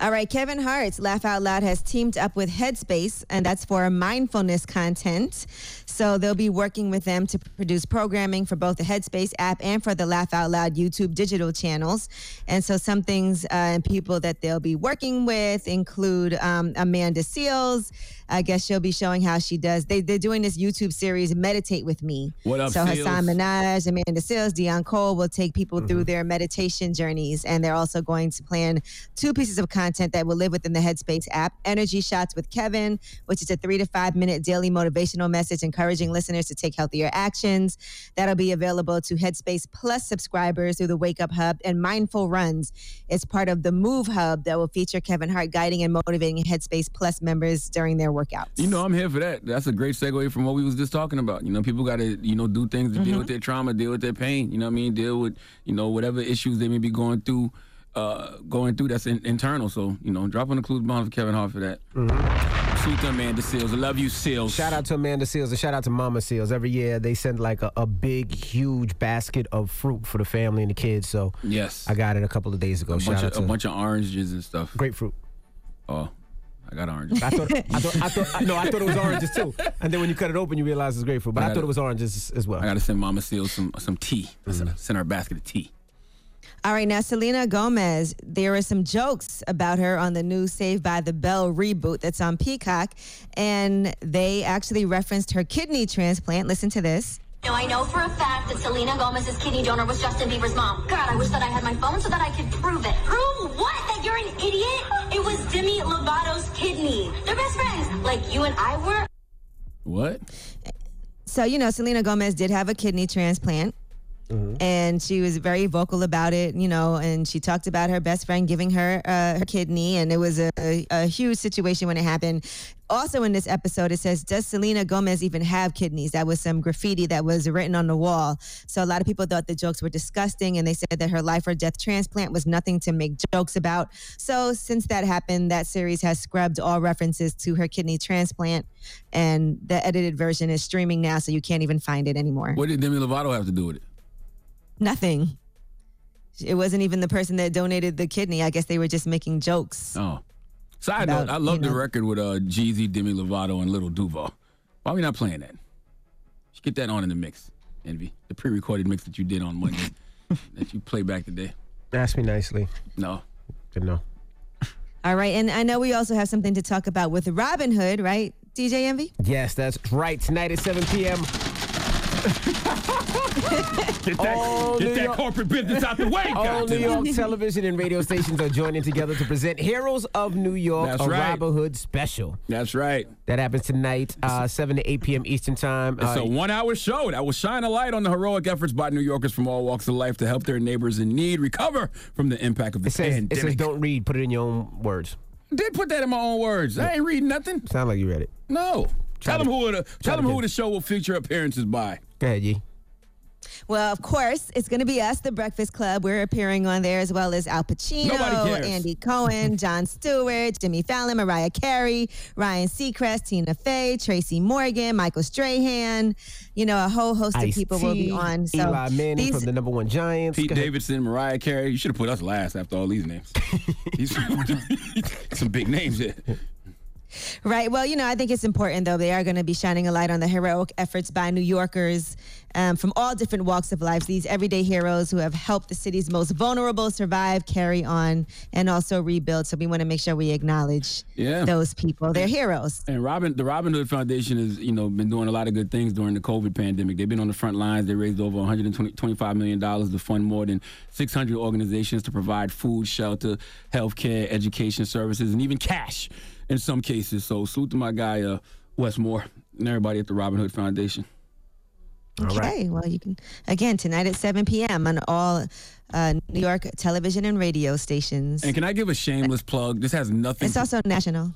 All right, Kevin Hart's Laugh Out Loud has teamed up with Headspace, and that's for mindfulness content. So they'll be working with them to produce programming for both the Headspace app and for the Laugh Out Loud YouTube digital channels. And so some things uh, and people that they'll be working with include um, Amanda Seales. I guess she'll be showing how she does. They, they're doing this YouTube series, Meditate with Me. What up, So Seales? Hasan Minhaj, Amanda Seales, Deon Cole will take people through their meditation journeys. And they're also going to plan two pieces of content that will live within the Headspace app Energy Shots with Kevin, which is a three to five minute daily motivational message encouraging listeners to take healthier actions. That'll be available to Headspace Plus subscribers through the Wake Up Hub and Mindful Runs. It's part of the Move Hub that will feature Kevin Hart guiding and motivating Headspace Plus members during their workouts. You know, I'm here for that. That's a great segue from what we was just talking about. You know, people got to, you know, do things to deal Mhm. with their trauma, deal with their pain. You know what I mean? Deal with, you know, whatever issues they may be going through, uh, going through that's in, internal. So, you know, dropping on the clues bomb for Kevin Hart for that. Salute to Amanda Seales. I love you, Seales. Shout out to Amanda Seales and shout out to Mama Seales. Every year they send like a, a big, huge basket of fruit for the family and the kids. So Yes. I got it a couple of days ago. A shout bunch, out of, to a bunch of oranges and stuff. grapefruit. Oh, I got oranges. I thought, I thought, I thought, no, I thought it was oranges too. And then when you cut it open, you realize it's grapefruit. But I I, got thought it. was oranges as well. I got to send Mama Seales some some tea. Mm-hmm. Send her a basket of tea. All right, now Selena Gomez, there are some jokes about her on the new Saved by the Bell reboot that's on Peacock, and they actually referenced her kidney transplant. Listen to this. No, I know for a fact that Selena Gomez's kidney donor was Justin Bieber's mom. God, I wish that I had my phone so that I could prove it. Prove what? That you're an idiot? It was Demi Lovato's kidney. They're best friends, like you and I were. What? So, you know, Selena Gomez did have a kidney transplant. And she was very vocal about it, you know, and she talked about her best friend giving her uh, her kidney, and it was a, a, a huge situation when it happened. Also, in this episode, it says, "Does Selena Gomez even have kidneys?" That was some graffiti that was written on the wall. So a lot of people thought the jokes were disgusting, and they said that her life or death transplant was nothing to make jokes about. So since that happened, that series has scrubbed all references to her kidney transplant, and the edited version is streaming now, so you can't even find it anymore. What did Demi Lovato have to do with it? Nothing. It wasn't even the person that donated the kidney. I guess they were just making jokes. Oh. Side About, note, I love the know- record with uh, Jeezy, Demi Lovato, and Lil Duval. Why are we not playing that? Just get that on in the mix, Envy. The pre-recorded mix that you did on Monday that you played back today. Ask me nicely. No. Good no. All right, and I know we also have something to talk about with Robin Hood, right, DJ Envy? Yes, that's right. Tonight at 7 p.m. Get that, get that York- corporate business out the way, All New. York television and radio stations are joining together to present Heroes of New York, That's a right. Robin Hood special. That's right. That happens tonight, uh, 7 to 8 p.m. Eastern Time. It's Uh, a one-hour show that will shine a light on the heroic efforts by New Yorkers from all walks of life to help their neighbors in need recover from the impact of the it says, pandemic. it says don't read, put it in your own words. Did put that in my own words. I ain't reading nothing. Sound like you read it. No. Tell to- them who the tell them who the show will feature appearances by. Go ahead, Yee. Well, of course, it's going to be us, The Breakfast Club. We're appearing on there as well as Al Pacino, Andy Cohen, Jon Stewart, Jimmy Fallon, Mariah Carey, Ryan Seacrest, Tina Fey, Tracy Morgan, Michael Strahan. You know, a whole host of Ice-T, people will be on. So Eli Manning these- from the number one Giants. Pete Davidson, Mariah Carey. You should have put us last after all these names. These- some big names here. Right. Well, you know, I think it's important, though. They are going to be shining a light on the heroic efforts by New Yorkers um, from all different walks of life. These everyday heroes who have helped the city's most vulnerable survive, carry on, and also rebuild. So we want to make sure we acknowledge Yeah. those people. They're heroes. And Robin, the Robin Hood Foundation has, you know, been doing a lot of good things during the COVID pandemic. They've been on the front lines. They raised over 125 million dollars to fund more than 600 organizations to provide food, shelter, healthcare, education services, and even cash in some cases. So salute to my guy uh, Wes Moore and everybody at the Robin Hood Foundation. Okay. Well, you can, again, tonight at 7 p.m. on all uh, New York television and radio stations. And can I give a shameless plug? This has nothing. It's also national.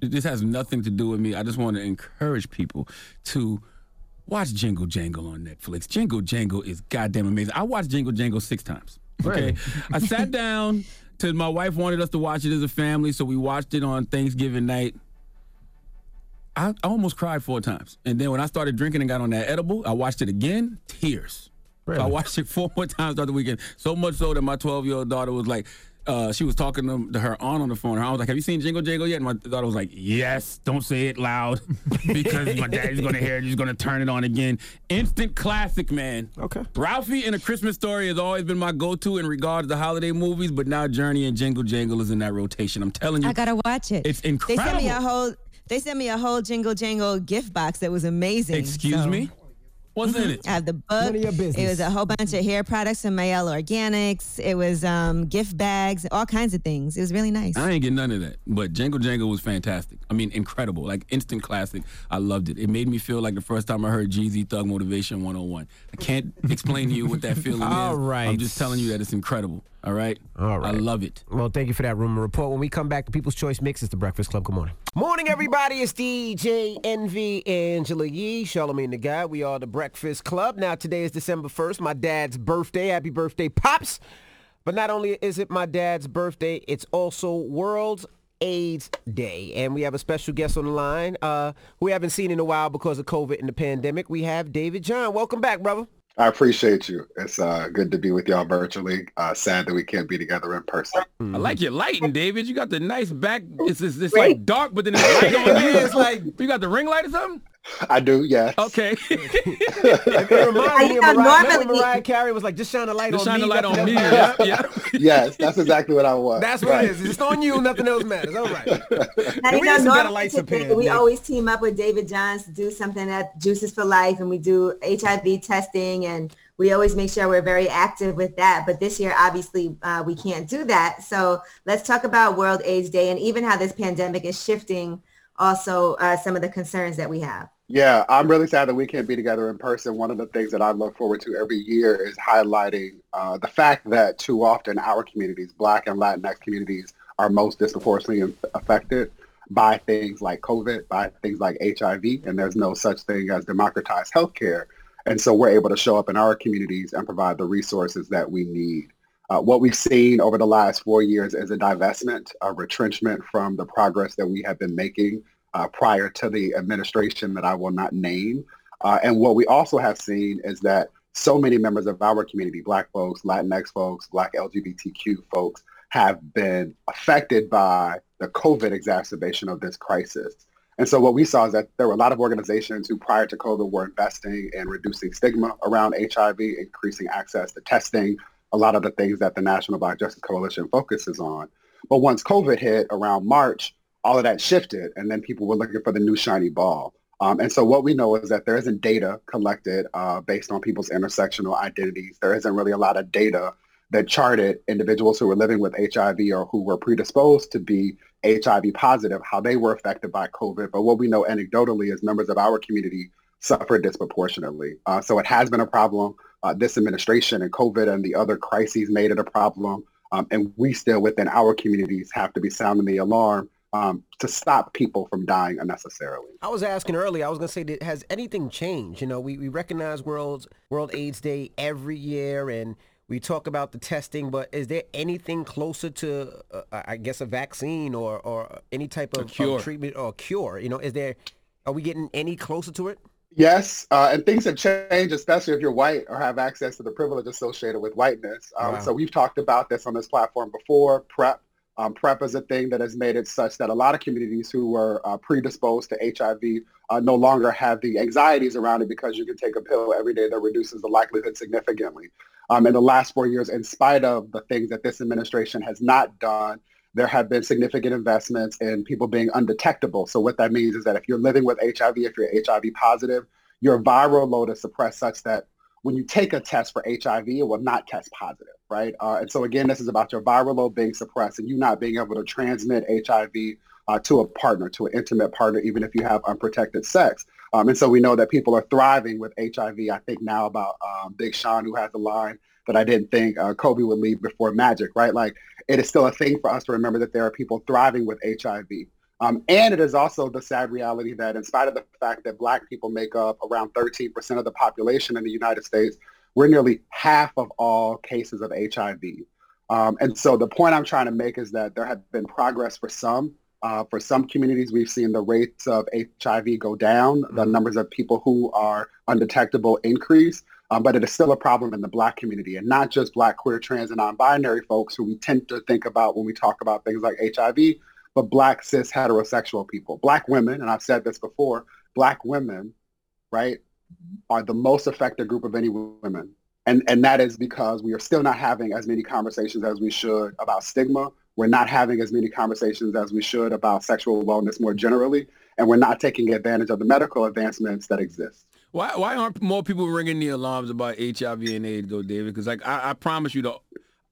This has nothing to do with me. I just want to encourage people to watch Jingle Jangle on Netflix. Jingle Jangle is goddamn amazing. I watched Jingle Jangle six times. Okay, I sat down to my wife wanted us to watch it as a family, so we watched it on Thanksgiving night. I, I almost cried four times, and then when I started drinking and got on that edible, I watched it again. Tears. So I watched it four more times throughout the weekend. So much so that my 12 year old daughter was like, uh, she was talking to, to her aunt on the phone. Her aunt was like, "Have you seen Jingle Jangle yet?" And my daughter was like, "Yes." Don't say it loud because my daddy's gonna hear it. He's gonna turn it on again. Instant classic, man. Okay. Ralphie and A Christmas Story has always been my go-to in regards to holiday movies, but now Journey and Jingle Jangle is in that rotation. I'm telling you, I gotta watch it. It's incredible. They sent me a incredible. whole. They sent me a whole jingle jangle gift box that was amazing. Excuse so- me. What's in Mhm. it? I have the book. None of your It was a whole bunch of hair products from Mielle Organics. It was um, gift bags, all kinds of things. It was really nice. I ain't get none of that. But Jangle Jangle was fantastic. I mean, incredible. Like instant classic. I loved it. It made me feel like the first time I heard Jeezy Thug Motivation 101. I can't explain to you what that feeling All is. right. I'm just telling you that it's incredible. All right? All right. I love it. Well, thank you for that rumor report. When we come back, the People's Choice Mix is the Breakfast Club. Good morning. Morning, everybody. It's DJ Envy Angela Yee, Charlamagne the Guy. We are the Breakfast Club. Now, today is December 1st, my dad's birthday. Happy birthday, Pops. But not only is it my dad's birthday, it's also World AIDS Day. And we have a special guest on the line uh, who we haven't seen in a while because of COVID and the pandemic. We have David John. Welcome back, brother. I appreciate you. It's uh, good to be with y'all virtually. Uh, sad that we can't be together in person. I like your lighting, David. You got the nice back. It's, it's, it's like dark, but then it's light on you. It's like- you got the ring light or something? I do, yes. Okay. It reminds me of know, Mariah, Mariah Carey was like, just shine a light Just on shine me. the light on me. else Yeah, yeah. yes, that's exactly what I was. That's what Right. it is. It's just on you. Nothing else matters. All right. Now, you we know, need some better normally lights up today, here. we Nick. always team up with David Johns to do something at Juices for Life, and we do HIV testing, and we always make sure we're very active with that. But this year, obviously, uh, we can't do that. So let's talk about World AIDS Day and even how this pandemic is shifting also uh, some of the concerns that we have. Yeah, I'm really sad that we can't be together in person. One of the things that I look forward to every year is highlighting uh, the fact that too often our communities, Black and Latinx communities, are most disproportionately affected by things like COVID, by things like HIV, and there's no such thing as democratized healthcare. And so we're able to show up in our communities and provide the resources that we need. Uh, what we've seen over the last four years is a divestment, a retrenchment from the progress that we have been making uh, prior to the administration that I will not name. Uh, and what we also have seen is that so many members of our community, Black folks, Latinx folks, Black LGBTQ folks, have been affected by the COVID exacerbation of this crisis. And so what we saw is that there were a lot of organizations who prior to COVID were investing in reducing stigma around HIV, increasing access to testing, a lot of the things that the National Black Justice Coalition focuses on. But once COVID hit around March, all of that shifted and then people were looking for the new shiny ball. Um, and so what we know is that there isn't data collected uh, based on people's intersectional identities. There isn't really a lot of data that charted individuals who were living with HIV or who were predisposed to be HIV positive, how they were affected by COVID. But what we know anecdotally is members of our community suffered disproportionately. Uh, so it has been a problem. Uh, this administration and COVID and the other crises made it a problem. Um, and we still within our communities have to be sounding the alarm um, to stop people from dying unnecessarily. I was asking earlier. I was gonna say, that has anything changed? You know, we, we recognize World World AIDS Day every year, and we talk about the testing. But is there anything closer to, uh, I guess, a vaccine or or any type of, of treatment or cure? You know, is there? Are we getting any closer to it? Yes, uh, and things have changed, especially if you're white or have access to the privilege associated with whiteness. Um, Wow. So we've talked about this on this platform before. PrEP, um, PrEP is a thing that has made it such that a lot of communities who were uh, predisposed to HIV uh, no longer have the anxieties around it because you can take a pill every day that reduces the likelihood significantly. Um, in the last four years, in spite of the things that this administration has not done, there have been significant investments in people being undetectable. So what that means is that if you're living with HIV, if you're HIV positive, your viral load is suppressed such that when you take a test for HIV, it will not test positive, right? Uh, and so again, this is about your viral load being suppressed and you not being able to transmit HIV uh, to a partner, to an intimate partner, even if you have unprotected sex. Um, and so we know that people are thriving with HIV. I think now about um, Big Sean, who has a line that I didn't think uh, Kobe would leave before Magic, right? Like it is still a thing for us to remember that there are people thriving with HIV. Um, and it is also the sad reality that in spite of the fact that black people make up around 13% of the population in the United States, we're nearly half of all cases of HIV. Um, and so the point I'm trying to make is that there have been progress for some. Uh, for some communities, we've seen the rates of HIV go down, the numbers of people who are undetectable increase, um, but it is still a problem in the black community, and not just black, queer, trans, and non-binary folks who we tend to think about when we talk about things like HIV, but black, cis, heterosexual people. Black women, and I've said this before, black women, right, are the most affected group of any women. And, and that is because we are still not having as many conversations as we should about stigma. We're not having as many conversations as we should about sexual wellness more generally. And we're not taking advantage of the medical advancements that exist. Why why aren't more people ringing the alarms about HIV and AIDS though, David? Because like I, I promise you, though,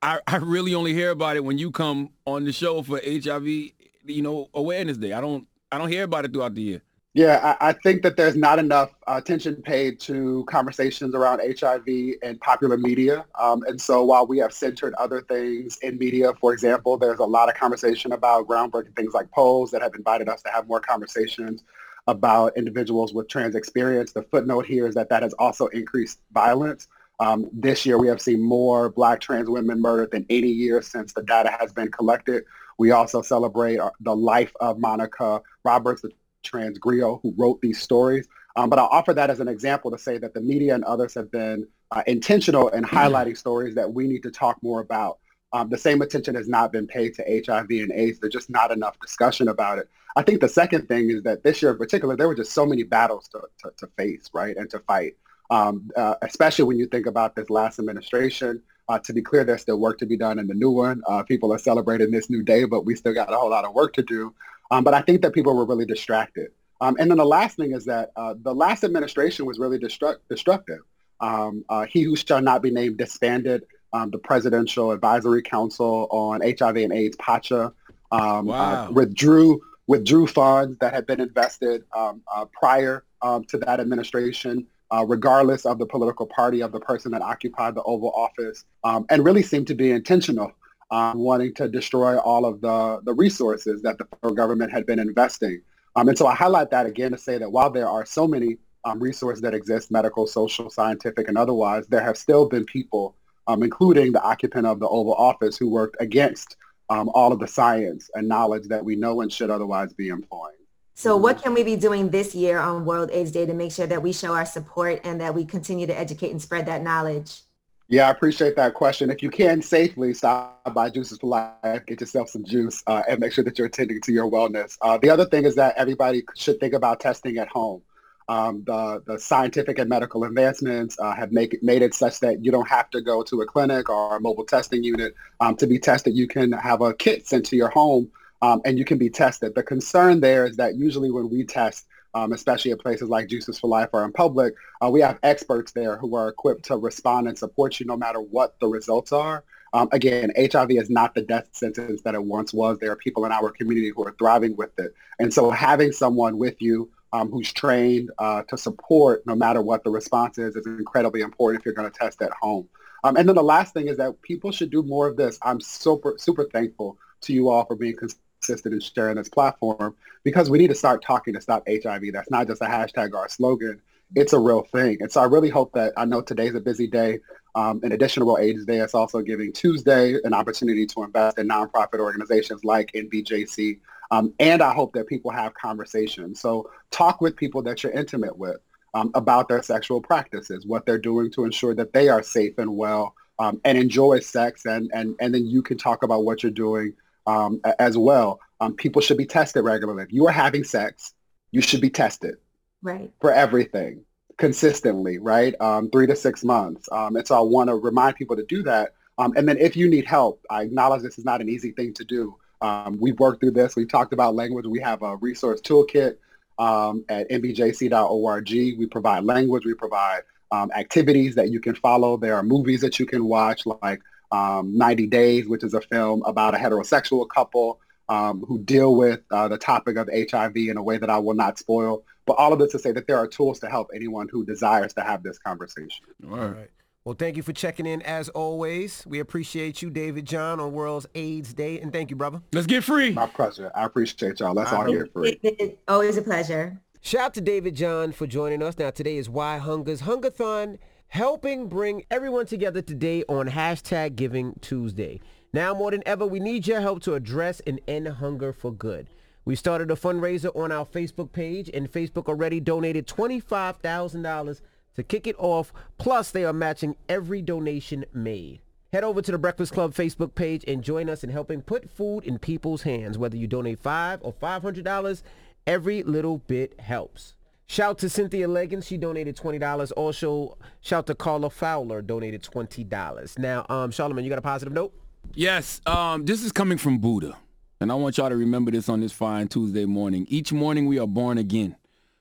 I, I really only hear about it when you come on the show for HIV, you know, Awareness Day. I don't I don't hear about it throughout the year. Yeah, I, I think that there's not enough uh, attention paid to conversations around HIV in popular media. Um, and so while we have centered other things in media, for example, there's a lot of conversation about groundbreaking things like polls that have invited us to have more conversations about individuals with trans experience. The footnote here is that that has also increased violence. Um, this year, we have seen more black trans women murdered than any year since the data has been collected. We also celebrate uh, the life of Monica Roberts, the trans griot who wrote these stories. Um, but I'll offer that as an example to say that the media and others have been uh, intentional in highlighting stories that we need to talk more about. Um, the same attention has not been paid to HIV and AIDS. There's just not enough discussion about it. I think the second thing is that this year in particular, there were just so many battles to, to, to face, right, and to fight, um, uh, especially when you think about this last administration. Uh, to be clear, there's still work to be done in the new one. Uh, people are celebrating this new day, but we still got a whole lot of work to do. Um, but I think that people were really distracted. Um, and then the last thing is that uh, the last administration was really destruct- destructive. Um, uh, he who shall not be named disbanded um, the Presidential Advisory Council on HIV and AIDS, PACHA, um, Wow. uh, withdrew withdrew funds that had been invested um, uh, prior um, to that administration, uh, regardless of the political party of the person that occupied the Oval Office, um, and really seemed to be intentional, um, wanting to destroy all of the, the resources that the federal government had been investing. Um, and so I highlight that again to say that while there are so many um, resources that exist, medical, social, scientific, and otherwise, there have still been people, um, including the occupant of the Oval Office, who worked against um, all of the science and knowledge that we know and should otherwise be employing. So what can we be doing this year on World AIDS Day to make sure that we show our support and that we continue to educate and spread that knowledge? Yeah, I appreciate that question. If you can safely stop by Juices for Life, get yourself some juice, uh, and make sure that you're attending to your wellness. Uh, the other thing is that everybody should think about testing at home. Um, the, the scientific and medical advancements uh, have make, made it such that you don't have to go to a clinic or a mobile testing unit um, to be tested. You can have a kit sent to your home um, and you can be tested. The concern there is that usually when we test, um, especially at places like Juices for Life or in public, uh, we have experts there who are equipped to respond and support you no matter what the results are. Um, again, HIV is not the death sentence that it once was. There are people in our community who are thriving with it. And so having someone with you um, who's trained uh, to support no matter what the response is is incredibly important if you're going to test at home. Um, and then the last thing is that people should do more of this. I'm super, super thankful to you all for being consistent in sharing this platform because we need to start talking to stop HIV. That's not just a hashtag or a slogan. It's a real thing. And so I really hope that, I know today's a busy day. Um, in addition to World AIDS Day, it's also Giving Tuesday, an opportunity to invest in nonprofit organizations like NBJC. Um, and I hope that people have conversations. So talk with people that you're intimate with um, about their sexual practices, what they're doing to ensure that they are safe and well um, and enjoy sex. And, and, and then you can talk about what you're doing um, as well. Um, people should be tested regularly. If you are having sex, you should be tested Right. for everything consistently, right? Um, three to six months. Um, and so I want to remind people to do that. Um, and then if you need help, I acknowledge this is not an easy thing to do. Um, we've worked through this. We've talked about language. We have a resource toolkit um, at nbjc.org. We provide language. We provide um, activities that you can follow. There are movies that you can watch like um, 90 Days, which is a film about a heterosexual couple um, who deal with uh, the topic of HIV in a way that I will not spoil. But all of this to say that there are tools to help anyone who desires to have this conversation. All right. Well, thank you for checking in as always. We appreciate you, David John, on World's AIDS Day. And thank you, brother. Let's get free. My pleasure. I appreciate y'all. Let's all I get free. Always a pleasure. Shout out to David John for joining us. Now, today is Why Hunger's Hungerthon, helping bring everyone together today on hashtag Giving Tuesday. Now more than ever, we need your help to address and end hunger for good. We started a fundraiser on our Facebook page, and Facebook already donated $25,000 to kick it off. Plus, they are matching every donation made. Head over to the Breakfast Club Facebook page and join us in helping put food in people's hands. Whether you donate five or five hundred dollars, every little bit helps. Shout to Cynthia Leggins, she donated twenty dollars. Also, shout to Carla Fowler, donated twenty dollars. Now, um, you got a positive note? Yes, um, this is coming from Buddha. And I want y'all to remember this on this fine Tuesday morning. Each morning we are born again.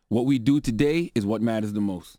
What we do today is what matters the most.